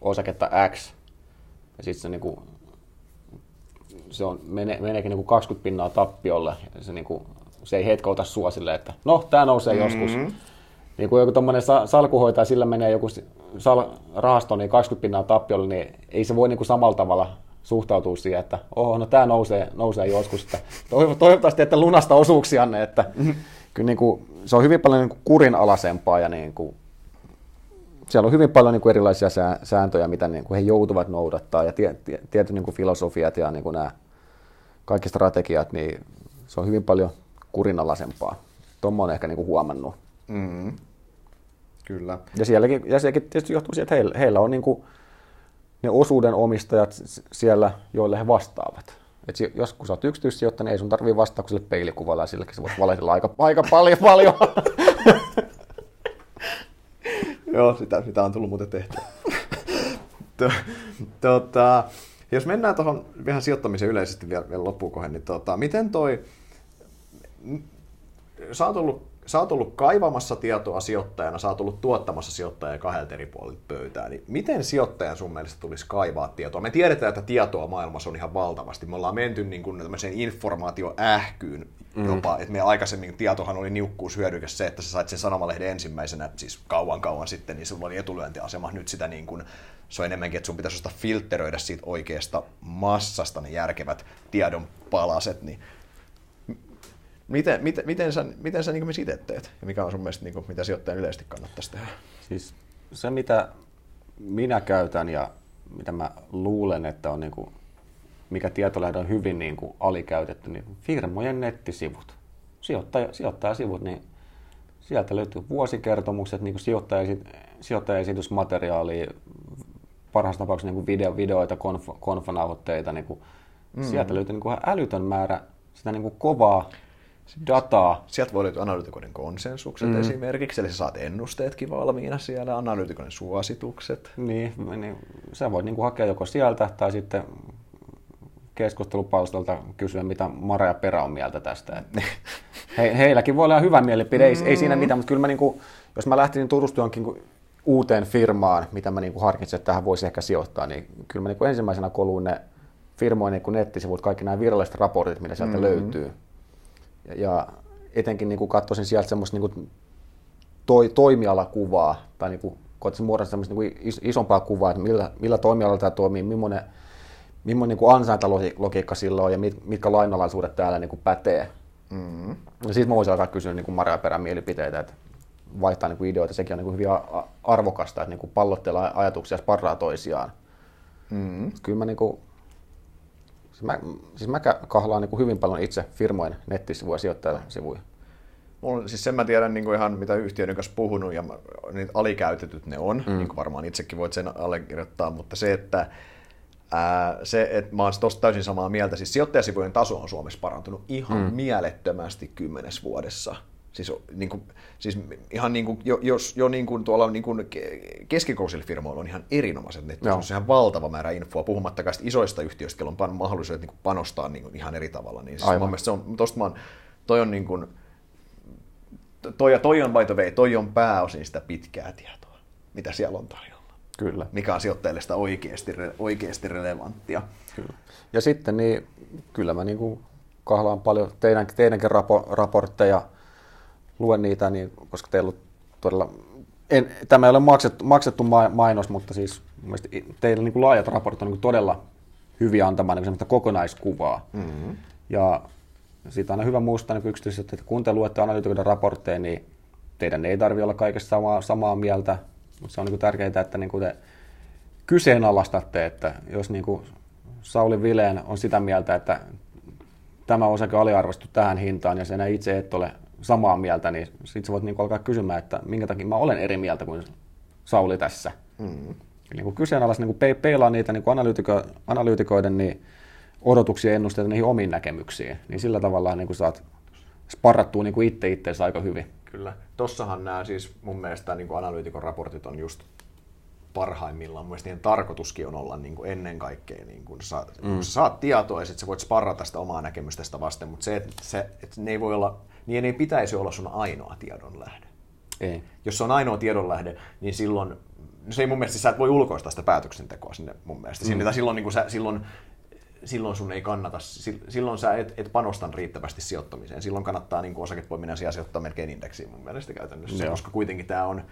[SPEAKER 2] osaketta X, ja sitten se, niin kuin, se on, mene, meneekin niin kuin 20 pinnaa tappiolle, ja se niin kuin se ei hetkouta sua silleen, että no, tämä nousee mm-hmm. joskus. Niin kuin joku tuommoinen salkuhoitaja, sillä menee joku sal- rahasto, niin 20 pinnaa tappiolle, niin ei se voi niin kuin samalla tavalla suhtautua siihen, että oh, no tämä nousee, nousee joskus. Että <laughs> toivottavasti, että lunasta osuuksianne, että mm-hmm. kyllä niin kuin, se on hyvin paljon niin kuin kurinalaisempaa ja niin kuin, siellä on hyvin paljon niin kuin erilaisia sääntöjä, mitä niin kuin he joutuvat noudattaa ja tie, tie, tietyt niin kuin filosofiat ja niin kuin nämä kaikki strategiat, niin se on hyvin paljon kurinalaisempaa. Tuommoinen on ehkä niin kuin huomannut.
[SPEAKER 1] Mm-hmm. Kyllä.
[SPEAKER 2] Ja sielläkin, ja sielläkin tietysti johtuu siitä, että heillä, heillä on niin kuin ne osuuden omistajat siellä, joille he vastaavat. Et jos kun sä oot yksityissijoittaja, niin ei sun tarvii vastaa kuin sille peilikuvalla ja silläkin sä voit valitella aika, aika paljon. paljon. <laughs>
[SPEAKER 1] Joo, sitä, sitä on tullut muuten tehtyä. <laughs> tota, jos mennään tuohon vähän sijoittamiseen yleisesti vielä, vielä loppuun kohden, niin tota, miten toi sä oot ollut sä oot ollut kaivamassa tietoa sijoittajana, sä oot ollut tuottamassa sijoittajia kahdelta eri puolilta pöytää, niin miten sijoittajan sun mielestä tulisi kaivaa tietoa? Me tiedetään, että tietoa maailmassa on ihan valtavasti. Me ollaan menty niin kuin informaatioähkyyn mm. jopa, että me aikaisemmin tietohan oli niukkuushyödykäs se, että sä sait sen sanomalehden ensimmäisenä, siis kauan kauan sitten, niin sulla oli etulyöntiasema. Nyt sitä niin kuin, se on enemmänkin, että sun pitäisi osata filtteröidä siitä oikeasta massasta ne järkevät tiedon palaset, niin Miten, miten, miten sä, miten sä niin itse teet? Ja mikä on sun mielestä, niin kuin, mitä sijoittajan yleisesti kannattaisi tehdä?
[SPEAKER 2] Siis se, mitä minä käytän ja mitä mä luulen, että on niin kuin, mikä tietolähde on hyvin niin kuin alikäytetty, niin firmojen nettisivut, sijoittaja, sijoittajasivut, niin sieltä löytyy vuosikertomukset, niin sijoittaja, sijoittajaesitysmateriaalia, parhaassa tapauksessa niin video, videoita, konf, konfanauhoitteita, niin kuin, mm. sieltä löytyy niin kuin älytön määrä sitä niin kuin kovaa dataa.
[SPEAKER 1] Sieltä voi löytyä analyytikoiden konsensukset mm. esimerkiksi, eli sä saat ennusteetkin valmiina siellä, analyytikoiden suositukset.
[SPEAKER 2] Niin, niin sä voit niin kuin hakea joko sieltä tai sitten keskustelupalstalta kysyä, mitä Mara ja Perä on mieltä tästä. <laughs> he, heilläkin voi olla hyvä mielipide, ei, mm. ei siinä mitään, mutta kyllä mä, niin kuin, jos mä lähtisin tutustumaan uuteen firmaan, mitä mä niin kuin harkitsen, että tähän voisi ehkä sijoittaa, niin kyllä mä niin kuin ensimmäisenä koluun ne firmojen niin nettisivut, kaikki nämä viralliset raportit, mitä sieltä mm-hmm. löytyy. Ja, etenkin niin kuin katsoisin sieltä semmoista niin kuin toi, toimialakuvaa, tai niin kuin, koettaisin muodostaa semmoista niin kuin isompaa kuvaa, että millä, millä toimialalla tämä toimii, millainen, millainen niin ansaintalogiikka sillä on ja mit, mitkä lainalaisuudet täällä niin kuin pätee. Mm-hmm. Ja sitten mä voisin alkaa kysyä niin kuin Maria Perän mielipiteitä, että vaihtaa niin kuin ideoita, sekin on niin kuin hyvin arvokasta, että niin kuin pallotteella ajatuksia sparraa toisiaan. Mm-hmm. Kyllä mä niin kuin, Siis mä, siis mä kahlaan niin kuin hyvin paljon itse firmojen nettisivuja, sijoittajasivuja.
[SPEAKER 1] Mulla, siis sen mä tiedän niin kuin ihan mitä yhtiöiden kanssa puhunut ja niin alikäytetyt ne on, mm. niin kuin varmaan itsekin voit sen allekirjoittaa, mutta se, että ää, se, että mä oon tosta täysin samaa mieltä, siis sijoittajasivujen taso on Suomessa parantunut ihan mm. mielettömästi kymmenes vuodessa. Siis, niin kuin, siis ihan niin kuin, jos jo niin kuin tuolla niin kuin keskikokoisilla firmoilla on ihan erinomaiset netti, se on ihan valtava määrä infoa, puhumattakaan isoista yhtiöistä, joilla on mahdollisuudet niin kuin panostaa niin kuin ihan eri tavalla. Niin siis mun se on, tosta mä on, toi on niin kuin, toi, toi on by the way, toi on pääosin sitä pitkää tietoa, mitä siellä on tarjolla.
[SPEAKER 2] Kyllä.
[SPEAKER 1] Mikä on sijoittajille sitä oikeasti, oikeasti relevanttia.
[SPEAKER 2] Kyllä. Ja sitten niin, kyllä mä niin kuin kahlaan paljon teidän, teidänkin rapo, raportteja, luen niitä, niin, koska teillä on todella, en, tämä ei ole maksettu, maksettu mainos, mutta siis teillä niin kuin laajat raportit on niin kuin todella hyviä antamaan niin kokonaiskuvaa. Mm-hmm. Ja siitä on aina hyvä muistaa niin yksityisesti, että kun te luette analytikoiden raportteja, niin teidän ei tarvitse olla kaikesta samaa, samaa mieltä, mutta se on niin tärkeää, että niin kuin te kyseenalaistatte, että jos niin kuin Sauli Vileen on sitä mieltä, että tämä osake aliarvostettu tähän hintaan ja sen itse et ole samaa mieltä, niin sitten sä voit niin alkaa kysymään, että minkä takia mä olen eri mieltä kuin Sauli tässä. Mm. Eli niin kyseenalaista niin pe- peilaa niitä niin analyytiko- analyytikoiden niin odotuksia ja ennusteita niihin omiin näkemyksiin, niin sillä tavalla niin kuin saat sparrattua niin kuin itse itseensä aika hyvin.
[SPEAKER 1] Kyllä. Tossahan nämä siis mun mielestä niin kuin analyytikon raportit on just parhaimmillaan. Mun niiden tarkoituskin on olla niin kuin ennen kaikkea, niin kuin sä, mm. sä saat tietoa ja sit sä voit sparrata sitä omaa näkemystä sitä vasten, mutta se, että, se, että ne ei voi olla niin ei pitäisi olla sun ainoa tiedonlähde.
[SPEAKER 2] Ei.
[SPEAKER 1] Jos se on ainoa tiedonlähde, niin silloin, no se ei mun mielestä, sä et voi ulkoistaa sitä päätöksentekoa sinne mun mielestä. Mm. Sinne, silloin, niin kuin sä, silloin, silloin sun ei kannata, silloin sä et, et panosta riittävästi sijoittamiseen. Silloin kannattaa niin osakepoiminen sijaan sijoittaa melkein indeksiin mun mielestä käytännössä, Joo. koska kuitenkin tämä on,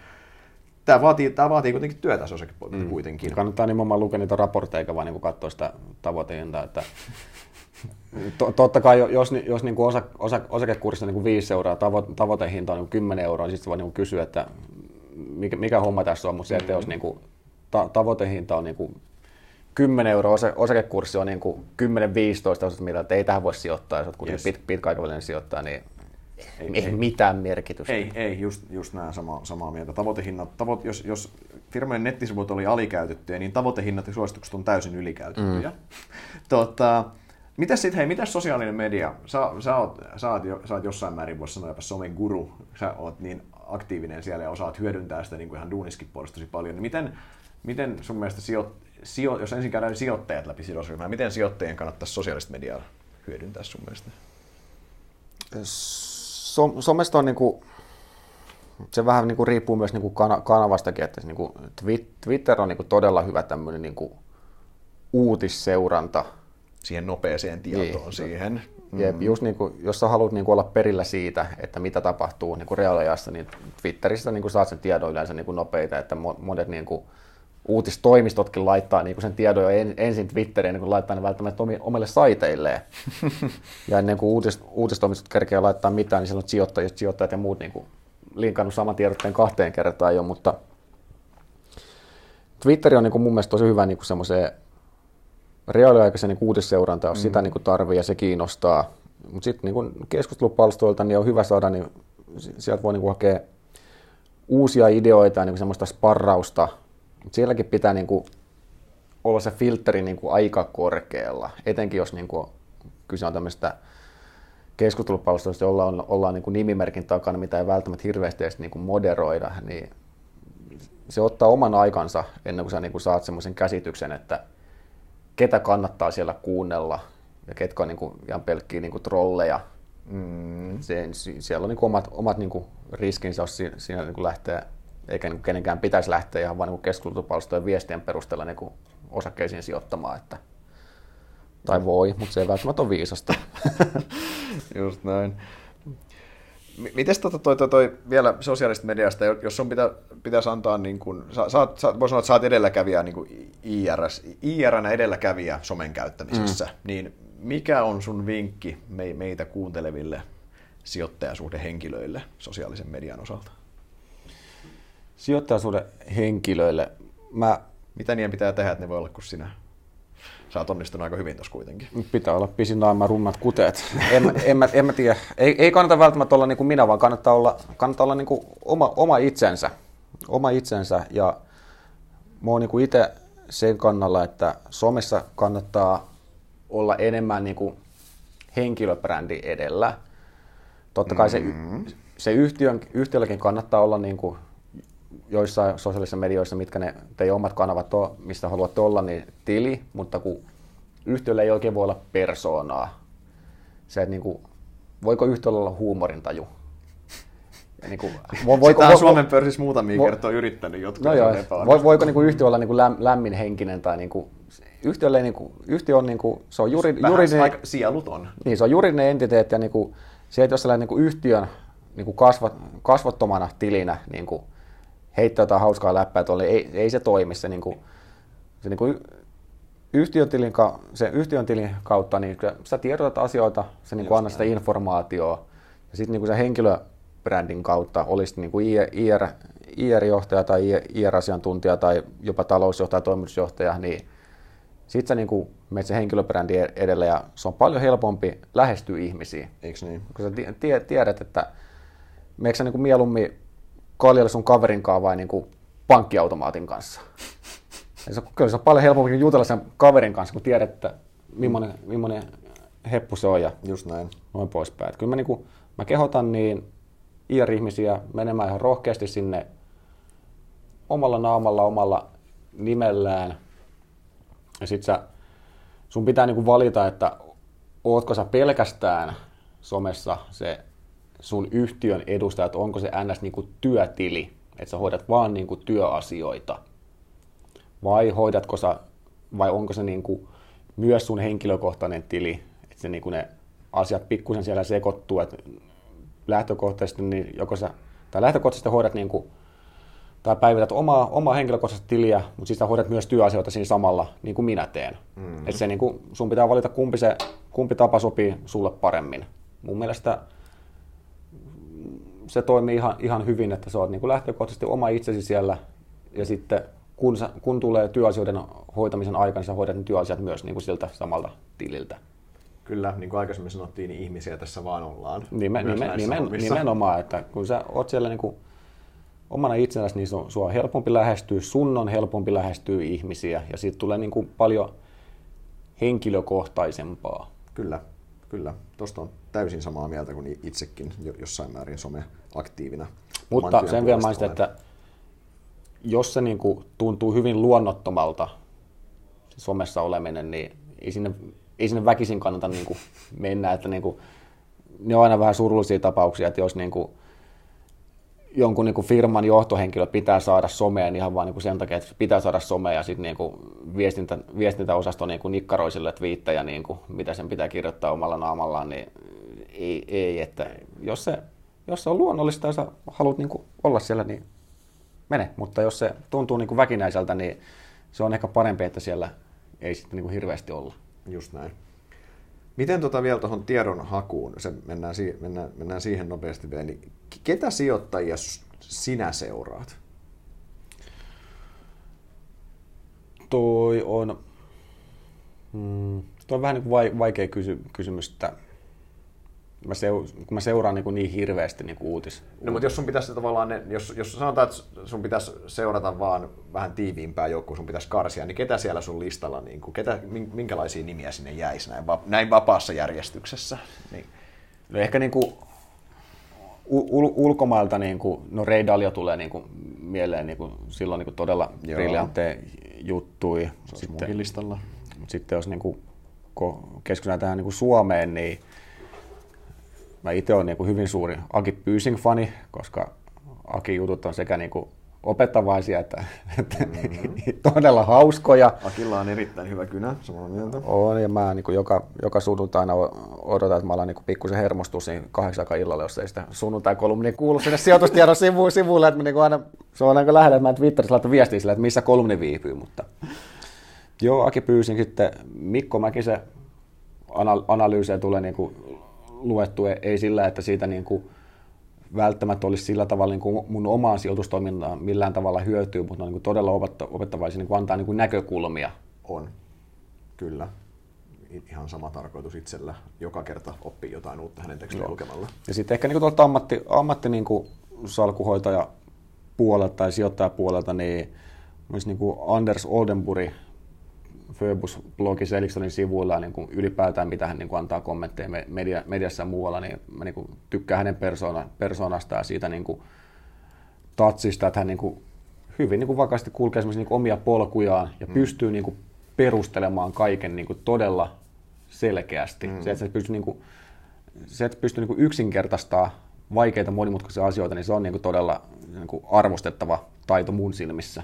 [SPEAKER 1] Tämä vaatii, tämä vaatii kuitenkin työtä se osakepoiminta mm. kuitenkin.
[SPEAKER 2] Kannattaa nimenomaan lukea niitä raportteja, eikä vaan niin katsoa sitä tavoiteinta, että Totta kai, jos, jos niin kuin osa, osa, osakekurssissa niin 5 euroa, tavo, tavoitehinta on niin 10 euroa, niin sitten voi niin kysyä, että mikä, mikä homma tässä on, mutta se, että jos niin kuin, ta, tavoitehinta on niin kuin 10 euroa, osa, osakekurssi on niin 10-15, mitä että ei tähän voi sijoittaa, jos olet kuitenkin yes. pit, pitkäaikavälinen sijoittaa, niin ei, ei, ei mitään merkitystä.
[SPEAKER 1] Ei, ei just, just nämä sama, samaa mieltä. Tavoitehinnat, tavoite, jos, jos firmojen nettisivut oli alikäytettyjä, niin tavoitehinnat ja suositukset on täysin ylikäytettyjä. Mm. <laughs> tota, Mitäs sitten, hei, mitäs sosiaalinen media? Sä, sä, oot, sä, oot, sä oot jossain määrin, voisi sanoa jopa somen guru. Sä oot niin aktiivinen siellä ja osaat hyödyntää sitä niin kuin ihan duuniskin puolesta tosi paljon. Niin miten, miten sun mielestä, sijo, sijo, jos ensin käydään sijoittajat läpi sidosryhmää, miten sijoittajien kannattaisi sosiaalista mediaa hyödyntää sun mielestä?
[SPEAKER 2] So, somesta on niin kuin, se vähän niin kuin riippuu myös niin kuin kanavastakin, että niin kuin Twitter on niin kuin todella hyvä tämmöinen niin kuin uutisseuranta.
[SPEAKER 1] Siihen nopeeseen tietoon niin. siihen.
[SPEAKER 2] Jep, mm. just niin kuin, jos sä haluat niin kuin olla perillä siitä, että mitä tapahtuu niin kuin reaaliajassa, niin Twitterissä niin kuin saat sen tiedon yleensä niin kuin nopeita, että monet niin kuin, uutistoimistotkin laittaa niin kuin sen tiedon jo en, ensin Twitteriin, niin kuin laittaa ne välttämättä omille saiteilleen. <laughs> ja ennen kuin uutis, uutistoimistot kerkeä laittaa mitään, niin silloin sijoittajat, sijoittajat ja muut niin kuin linkannut saman tiedotteen kahteen kertaan jo, mutta Twitter on niin kuin mun mielestä tosi hyvä niin kuin semmoiseen reaaliaikaisen niin uutisseurantaan, jos mm. sitä niin kuin tarvii ja se kiinnostaa. Mutta sitten niin keskustelupalstoilta niin on hyvä saada, niin sieltä voi niin kuin hakea uusia ideoita ja niin kuin semmoista sparrausta. Mutta sielläkin pitää niin kuin olla se filteri niin kuin aika korkealla, etenkin jos niin kuin kyse on tämmöistä keskustelupalstoista, jolla on, ollaan niin kuin nimimerkin takana, mitä ei välttämättä hirveästi edes niin kuin moderoida, niin se ottaa oman aikansa ennen kuin sä niin kuin saat semmoisen käsityksen, että ketä kannattaa siellä kuunnella ja ketkä on niin kuin ihan pelkkiä niin kuin trolleja. Mm. Se, siellä on niin kuin omat, omat niin kuin riskinsä, jos siinä, niin kuin lähtee, eikä niin kuin kenenkään pitäisi lähteä ihan vain niin keskustelupalstojen viestien perusteella niin kuin osakkeisiin sijoittamaan. Että, tai voi, mutta se ei välttämättä ole viisasta. <laughs>
[SPEAKER 1] Just näin. Miten tota toi, toi, toi, vielä sosiaalista mediasta, jos sun pitä, pitäisi antaa, niin kun, sä, sä, sä, voi sanoa, että sä oot edelläkävijä niin kuin IRS, IRnä edelläkävijä somen käyttämisessä, mm. niin mikä on sun vinkki me, meitä kuunteleville sijoittajasuhdehenkilöille sosiaalisen median osalta?
[SPEAKER 2] Sijoittajasuhdehenkilöille? Mä...
[SPEAKER 1] Mitä niiden pitää tehdä, että ne voi olla kuin sinä? Sä oot onnistunut aika hyvin tuossa kuitenkin.
[SPEAKER 2] Pitää olla pisin naima rummat kuteet. En, en, mä, en mä tiedä. Ei, ei kannata välttämättä olla niin kuin minä, vaan kannattaa olla, kannattaa olla niin kuin oma, oma itsensä. Oma itsensä. Ja mä oon niin itse sen kannalla, että somessa kannattaa olla enemmän niin kuin henkilöbrändi edellä. Totta kai mm-hmm. se, se yhtiön, yhtiölläkin kannattaa olla niin kuin joissain sosiaalisissa medioissa, mitkä ne teidän omat kanavat on, mistä haluatte olla, niin tili, mutta kun yhtiöllä ei oikein voi olla persoonaa. Se, että niin kuin, voiko yhtiöllä olla huumorintaju?
[SPEAKER 1] Ja niin kuin, vo, voiko, Sitä on Suomen pörssissä muutamia vo, kertoa yrittänyt, jotka no joo,
[SPEAKER 2] vo, voiko niin kuin yhtiö olla niin kuin läm, lämminhenkinen tai niin kuin, yhtiölle niin kuin, yhtiö on, niin kuin, se on juri,
[SPEAKER 1] Vähän juridinen, aika sieluton.
[SPEAKER 2] Niin, se on juridinen entiteetti ja niin kuin, se, että jos sä niin kuin yhtiön niin kuin kasvat, kasvottomana tilinä niin kuin, heittää jotain hauskaa läppää tuolle, ei, ei se toimi. Se, niin kuin, se niin kuin yhtiön, tilin, se yhtiön tilin kautta niin sä tiedotat asioita, se niin kuin annat sitä informaatiota. Ja sitten niin se henkilöbrändin kautta olisi niin kuin IR, IR-johtaja tai IR-asiantuntija tai jopa talousjohtaja, toimitusjohtaja, niin sitten sä niin kuin menet sen henkilöbrändi edelle ja se on paljon helpompi lähestyä ihmisiä.
[SPEAKER 1] Eikö niin?
[SPEAKER 2] Kun sä tiedät, että meneekö sä niin kuin mieluummin kaljalle sun kaverin kanssa vai niin kuin pankkiautomaatin kanssa. Ja se, kyllä se on paljon helpompi jutella sen kaverin kanssa, kun tiedät, että millainen, millainen heppu se on ja
[SPEAKER 1] Just näin.
[SPEAKER 2] noin poispäin. Että kyllä mä, niin kuin, mä kehotan niin IR-ihmisiä menemään ihan rohkeasti sinne omalla naamalla, omalla nimellään. Ja sit sä, sun pitää niin kuin valita, että ootko sä pelkästään somessa se sun yhtiön edustajat, onko se ns. Niin kuin työtili, että sä hoidat vaan niin kuin työasioita, vai hoidatko sä, vai onko se niin kuin myös sun henkilökohtainen tili, että se niin kuin ne asiat pikkusen siellä sekoittuu, että lähtökohtaisesti niin joko sä, tai lähtökohtaisesti hoidat niin kuin, tai päivität omaa, omaa henkilökohtaista tiliä, mutta siis hoidat myös työasioita siinä samalla, niin kuin minä teen. Mm. Että se niin kuin, sun pitää valita kumpi, se, kumpi tapa sopii sulle paremmin. Mun mielestä se toimii ihan, ihan hyvin, että sä oot niin kuin lähtökohtaisesti oma itsesi siellä ja sitten kun, sä, kun tulee työasioiden hoitamisen aikana, niin sä hoidat ne työasiat myös niin kuin siltä samalta tililtä.
[SPEAKER 1] Kyllä, niin kuin aikaisemmin sanottiin, niin ihmisiä tässä vaan ollaan.
[SPEAKER 2] Nimen, nimen, nimen, nimenomaan, että kun sä oot siellä niin kuin omana itsenäsi, niin sua on helpompi lähestyä, sun on helpompi lähestyä ihmisiä ja siitä tulee niin kuin paljon henkilökohtaisempaa.
[SPEAKER 1] Kyllä, kyllä. Tuosta on täysin samaa mieltä kuin itsekin jossain määrin some-aktiivina.
[SPEAKER 2] Mutta sen vielä mainitsin, että jos se niin kuin tuntuu hyvin luonnottomalta, se somessa oleminen, niin ei sinne, ei sinne väkisin kannata niin kuin mennä. Että niin kuin, ne on aina vähän surullisia tapauksia, että jos niin kuin, jonkun niin kuin firman johtohenkilö pitää saada someen ihan vaan niin kuin sen takia, että pitää saada somea ja sitten niin kuin viestintä, viestintäosasto niin kuin nikkaroi sille twiittejä, niin kuin, mitä sen pitää kirjoittaa omalla naamallaan, niin ei, ei että jos se, jos se on luonnollista ja sä haluat niin kuin olla siellä, niin mene, mutta jos se tuntuu niin kuin väkinäiseltä, niin se on ehkä parempi, että siellä ei sitten niin kuin hirveästi olla.
[SPEAKER 1] Just näin. Miten tota vielä tuohon tiedon hakuun, se mennään, si- mennään, mennään siihen nopeasti vielä, niin ketä sijoittajia sinä seuraat?
[SPEAKER 2] Toi on, mm, toi on vähän niin kuin vaikea kysy- kysymys, että mä, seu, kun mä seuraan niin, niin hirveästi niin kuin uutis.
[SPEAKER 1] No mutta jos sun pitäisi tavallaan, ne, jos, jos sanotaan, että sun pitäisi seurata vaan vähän tiiviimpää joukkoa, sun pitäisi karsia, niin ketä siellä sun listalla, niin kuin, ketä, minkälaisia nimiä sinne jäisi näin, näin vapaassa järjestyksessä? Niin.
[SPEAKER 2] No ehkä niin kuin ul- ulkomailta, niin kuin, no Ray Dalio tulee niin kuin, mieleen niin kuin, silloin niin kuin todella briljantteja juttui.
[SPEAKER 1] Se sitten, listalla.
[SPEAKER 2] Sitten jos niin kuin, keskitytään tähän niin kuin Suomeen, niin Mä itse olen niin kuin hyvin suuri Aki Pyysing-fani, koska Aki jutut on sekä niin kuin opettavaisia että, että mm-hmm. <laughs> todella hauskoja.
[SPEAKER 1] Akilla on erittäin hyvä kynä, samaa mieltä.
[SPEAKER 2] On, ja mä niin kuin joka, joka sunnuntaina odotan, että mä alan niin pikkusen hermostus niin kahdeksan illalla, jos ei sitä sunnuntai-kolumni kuulu sinne sijoitustiedon sivu, sivuille, että mä niin aina, se on aika lähellä, että mä Twitterissä laitan viestiä sille, että missä kolumni viipyy, mutta joo, Aki pyysin sitten Mikko Mäkisen analyysejä tulee niin kuin luettu, ei sillä, että siitä niin kuin välttämättä olisi sillä tavalla niin kuin mun omaan sijoitustoimintaan millään tavalla hyötyy, mutta on niin kuin todella opettavaisia niin kuin antaa niin kuin näkökulmia.
[SPEAKER 1] On, kyllä. Ihan sama tarkoitus itsellä. Joka kerta oppii jotain uutta hänen tekstiä lukemalla.
[SPEAKER 2] Ja sitten ehkä niin kuin ammatti, ammatti niin kuin salkuhoitaja puolelta tai sijoittajapuolelta, niin myös niin kuin Anders Oldenburg Föbus-blogi Seliksonin sivuilla niin kuin ylipäätään, mitä hän niin kuin antaa kommentteja media, mediassa ja muualla, niin mä niin kuin tykkään hänen persona, persoonasta ja siitä niin kuin tatsista, että hän niin kuin hyvin niin kuin vakaasti kulkee niin kuin omia polkujaan ja mm. pystyy niin kuin perustelemaan kaiken niin kuin todella selkeästi. Mm. Se, että se pystyy, niin kuin, se, että pystyy niin kuin yksinkertaistaa vaikeita monimutkaisia asioita, niin se on niin kuin todella niin kuin arvostettava taito mun silmissä.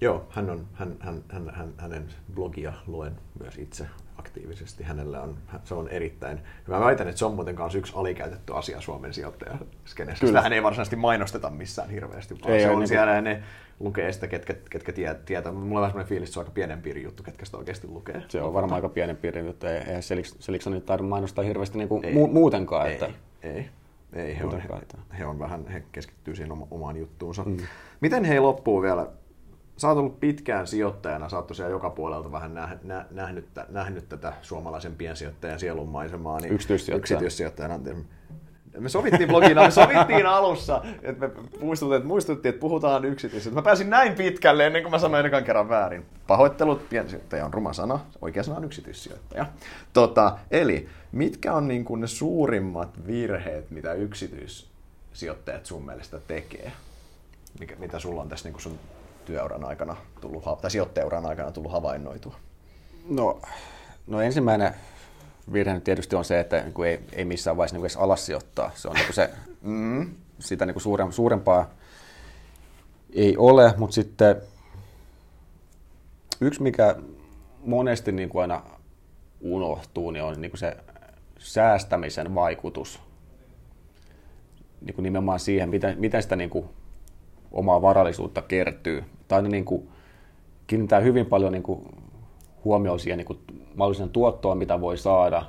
[SPEAKER 1] Joo, hän on, hän, hän, hän, hän, hänen blogia luen myös itse aktiivisesti. Hänellä on, se on erittäin Mä väitän, että se on muuten kanssa yksi alikäytetty asia Suomen sijoittajaskenessä. Sitä hän ei varsinaisesti mainosteta missään hirveästi, vaan ei se on niin siellä kuin... ne lukee sitä, ketkä, ketkä tietää. tietää. Mulla on vähän sellainen fiilis, että se on aika pienen piirin juttu, ketkä sitä oikeasti lukee.
[SPEAKER 2] Se on varmaan aika pienen piirin juttu. Eihän Selikson tarvitse mainostaa hirveästi niin kuin ei, muutenkaan.
[SPEAKER 1] Ei, että... ei. Ei, he on, he, he, on vähän, he keskittyy siihen omaan juttuunsa. Mm. Miten he loppuu vielä sä oot ollut pitkään sijoittajana, sä oot tosiaan joka puolelta vähän nähnyt, nähnyt, nähnyt tätä suomalaisen piensijoittajan sielunmaisemaa. Niin
[SPEAKER 2] yksityissijoittaja.
[SPEAKER 1] yksityissijoittajana. Me sovittiin blogina, me sovittiin <laughs> alussa, että me muistuttiin, että, muistuttiin, että puhutaan yksityisistä. Mä pääsin näin pitkälle ennen kuin mä sanoin ekan kerran väärin. Pahoittelut, piensijoittaja on ruma sana, oikea sana on yksityissijoittaja. Tota, eli mitkä on niin kuin ne suurimmat virheet, mitä yksityissijoittajat sun mielestä tekee? Mikä, mitä sulla on tässä niin kuin sun työuran aikana tullut, tai sijoitteuran aikana tullut havainnoitua?
[SPEAKER 2] No, no ensimmäinen virhe tietysti on se, että niin ei, ei missään vaiheessa niin edes alas sijoittaa. Se on niin se, mm, sitä niin suurem, suurempaa ei ole, mutta sitten yksi, mikä monesti niin kuin aina unohtuu, niin on niin kuin se säästämisen vaikutus niin kuin nimenomaan siihen, miten, miten sitä niin kuin omaa varallisuutta kertyy. Tai niin kuin kiinnittää hyvin paljon niin kuin huomioon siihen niin kuin mahdollisen tuottoon, mitä voi saada.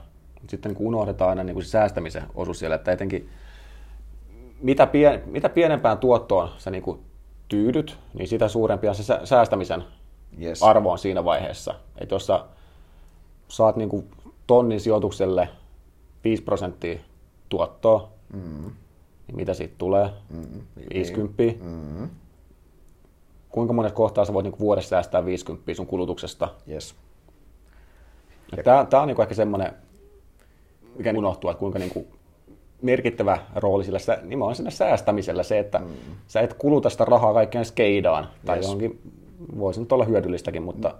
[SPEAKER 2] Sitten niin kuin unohdetaan aina niin kuin se säästämisen osuus siellä, että etenkin mitä, pien, mitä pienempään tuottoon sä niin kuin tyydyt, niin sitä suurempi on se säästämisen yes. arvo on siinä vaiheessa. Että jos sä saat niin kuin tonnin sijoitukselle 5 prosenttia tuottoa, mm niin mitä siitä tulee? Mm, 50. Mm. Kuinka monessa kohtaa sä voit niinku vuodessa säästää 50 sun kulutuksesta?
[SPEAKER 1] Yes.
[SPEAKER 2] Tämä, tämä on niinku ehkä semmoinen, mikä unohtuu, että kuinka niinku merkittävä rooli sillä nimenomaan siinä säästämisellä se, että mm. sä et kuluta sitä rahaa kaikkeen skeidaan tai yes. johonkin, voisi nyt olla hyödyllistäkin, mutta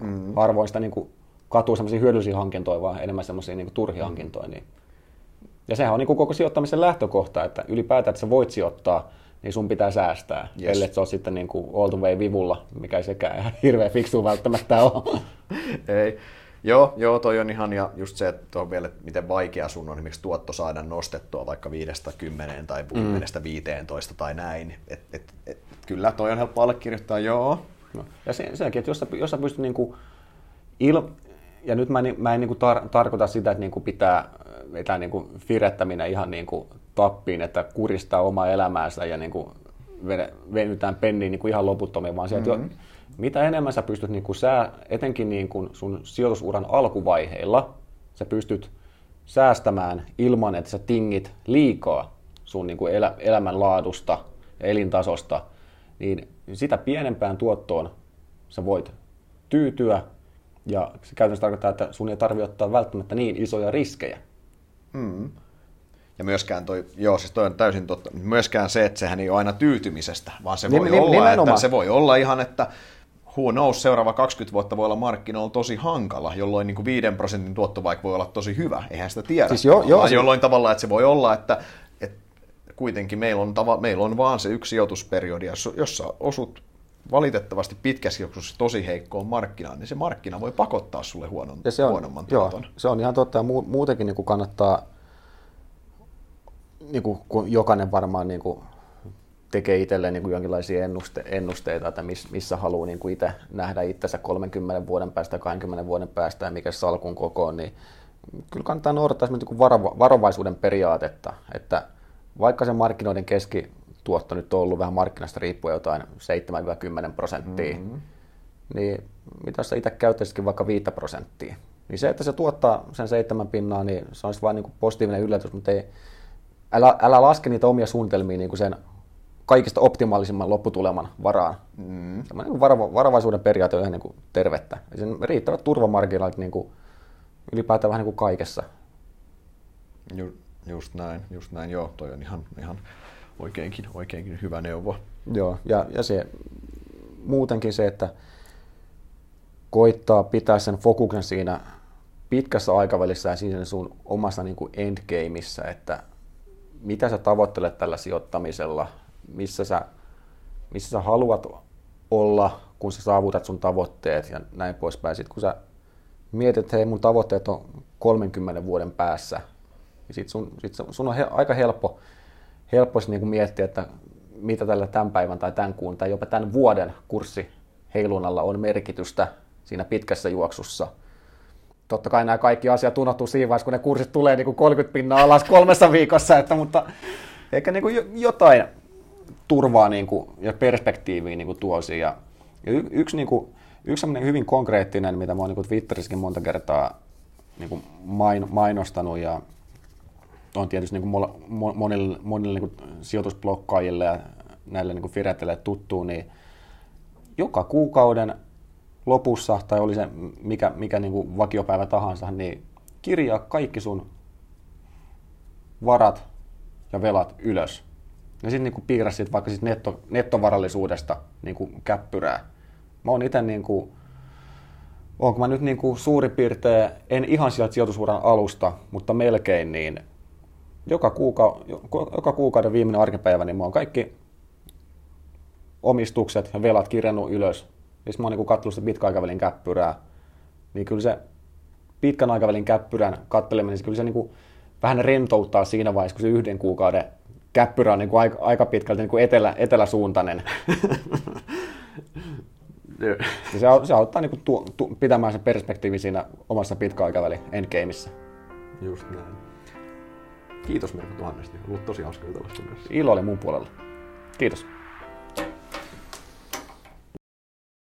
[SPEAKER 2] mm. harvoin sitä niin kuin katuu sellaisia hyödyllisiä hankintoja, vaan enemmän semmoisia niin turhia mm. hankintoja. Niin Ja sehän on niin kuin koko sijoittamisen lähtökohta, että ylipäätään, että sä voit sijoittaa, niin sun pitää säästää. Yes. Ellei se ole sitten niin kuin all the way vivulla, mikä ei sekään ihan <laughs> hirveän fiksu välttämättä ole. <laughs>
[SPEAKER 1] ei. Joo, joo, toi on ihan, ja just se, että on vielä, että miten vaikea sun on esimerkiksi tuotto saada nostettua vaikka 5-10 tai 10-15 mm. tai näin. Et, et, et, kyllä, toi on helppo allekirjoittaa, joo.
[SPEAKER 2] No. Ja se, senkin, että jos sä, jos sä pystyt niinku il, ja nyt mä, en, mä en niinku tar, tarkoita sitä, että niinku pitää vetää niinku firettäminen ihan niinku tappiin, että kuristaa omaa elämäänsä ja niinku venytään penniin niinku ihan loputtomiin, vaan se, että mm-hmm. mitä enemmän sä pystyt, niinku sää, etenkin niinku sun sijoitusuran alkuvaiheilla, sä pystyt säästämään ilman, että sä tingit liikaa sun niinku elä, elämänlaadusta ja elintasosta, niin sitä pienempään tuottoon sä voit tyytyä ja se käytännössä tarkoittaa, että sun ei tarvitse ottaa välttämättä niin isoja riskejä.
[SPEAKER 1] Mm. Ja myöskään toi, joo, siis toi on täysin totta, myöskään se, että sehän ei ole aina tyytymisestä, vaan se voi, Nim, olla, että, se voi olla ihan, että who knows, seuraava 20 vuotta voi olla markkinoilla tosi hankala, jolloin niin kuin 5 prosentin tuotto vaikka voi olla tosi hyvä, eihän sitä tiedä. Siis jo, jo, jolloin tavallaan, että se voi olla, että, että kuitenkin meillä on, tava, meillä on vaan se yksi sijoitusperiodi, jossa osut valitettavasti pitkässä juoksussa tosi heikkoon markkinaan, niin se markkina voi pakottaa sulle huonon, ja se on, huonomman tuoton.
[SPEAKER 2] Joo, se on ihan totta, ja muutenkin niin kuin kannattaa, niin kuin, kun jokainen varmaan niin kuin tekee itselleen niin kuin jonkinlaisia ennuste, ennusteita, että miss, missä haluaa niin kuin itse nähdä itsensä 30 vuoden päästä, 20 vuoden päästä ja mikä salkun koko, niin kyllä kannattaa noudattaa niin varo, varovaisuuden periaatetta, että vaikka se markkinoiden keski, tuotto nyt on ollut vähän markkinasta riippuen jotain 7-10 prosenttia, mm-hmm. niin mitä sä itse käyttäisitkin vaikka 5 prosenttia, niin se, että se tuottaa sen seitsemän pinnaa, niin se olisi vain niin positiivinen yllätys, mutta ei, älä, älä laske niitä omia suunnitelmia niin kuin sen kaikista optimaalisimman lopputuleman varaan. Mm. Niin varo, varovaisuuden periaate on ihan niin kuin tervettä. Ja sen riittävät turvamarginaalit niin kuin ylipäätään vähän niin kuin kaikessa.
[SPEAKER 1] Ju, just näin, just näin, joo, toi on ihan, ihan oikeinkin, oikeinkin hyvä neuvo.
[SPEAKER 2] Joo, ja, ja se muutenkin se, että koittaa pitää sen fokuksen siinä pitkässä aikavälissä ja siinä sun omassa niin kuin endgameissa, että mitä sä tavoittelet tällä sijoittamisella, missä sä, missä sä haluat olla, kun sä saavutat sun tavoitteet ja näin poispäin. Sitten kun sä mietit, että hei mun tavoitteet on 30 vuoden päässä, niin sit sun, sit sun on he, aika helppo helposti niin kuin miettiä, että mitä tällä tämän päivän tai tämän kuun tai jopa tämän vuoden kurssi heilunnalla on merkitystä siinä pitkässä juoksussa. Totta kai nämä kaikki asiat unohtuu siinä vaiheessa, kun ne kurssit tulee niin kuin 30 pinnaa alas kolmessa viikossa, että, mutta ehkä niin kuin jotain turvaa niin kuin, ja perspektiiviä niin kuin tuo Ja y- yksi, niin kuin, yksi hyvin konkreettinen, mitä mä oon niin Twitterissäkin monta kertaa niin kuin main, mainostanut ja on tietysti niin kuin monille, monille niin kuin sijoitusblokkaajille ja näille niin fireteille tuttuu, niin joka kuukauden lopussa, tai oli se mikä, mikä niin kuin vakiopäivä tahansa, niin kirjaa kaikki sun varat ja velat ylös. Ja sitten niin piirrä vaikka sit netto, nettovarallisuudesta niin kuin käppyrää. Mä oon itse niin kuin, onko mä nyt niin kuin suurin piirtein, en ihan sieltä sijoitusuran alusta, mutta melkein, niin joka, kuuka, joka kuukauden viimeinen arkipäivä, niin mä oon kaikki omistukset ja velat kirjannut ylös. Ja mä oon niin katsellut sitä pitkän aikavälin käppyrää. Niin kyllä se pitkän aikavälin käppyrän katteleminen, niin kyllä se niin kuin vähän rentouttaa siinä vaiheessa, kun se yhden kuukauden käppyrä on niin kuin aika, aika pitkälti niin kuin etelä, eteläsuuntainen. <laughs> se, se auttaa niin kuin tu, tu, pitämään sen perspektiivin siinä omassa pitkäaikavälin endgameissa.
[SPEAKER 1] Just näin. Kiitos Mirko tuhannesti. Ollut tosi hauska jutella sun kanssa.
[SPEAKER 2] Ilo oli mun puolella. Kiitos.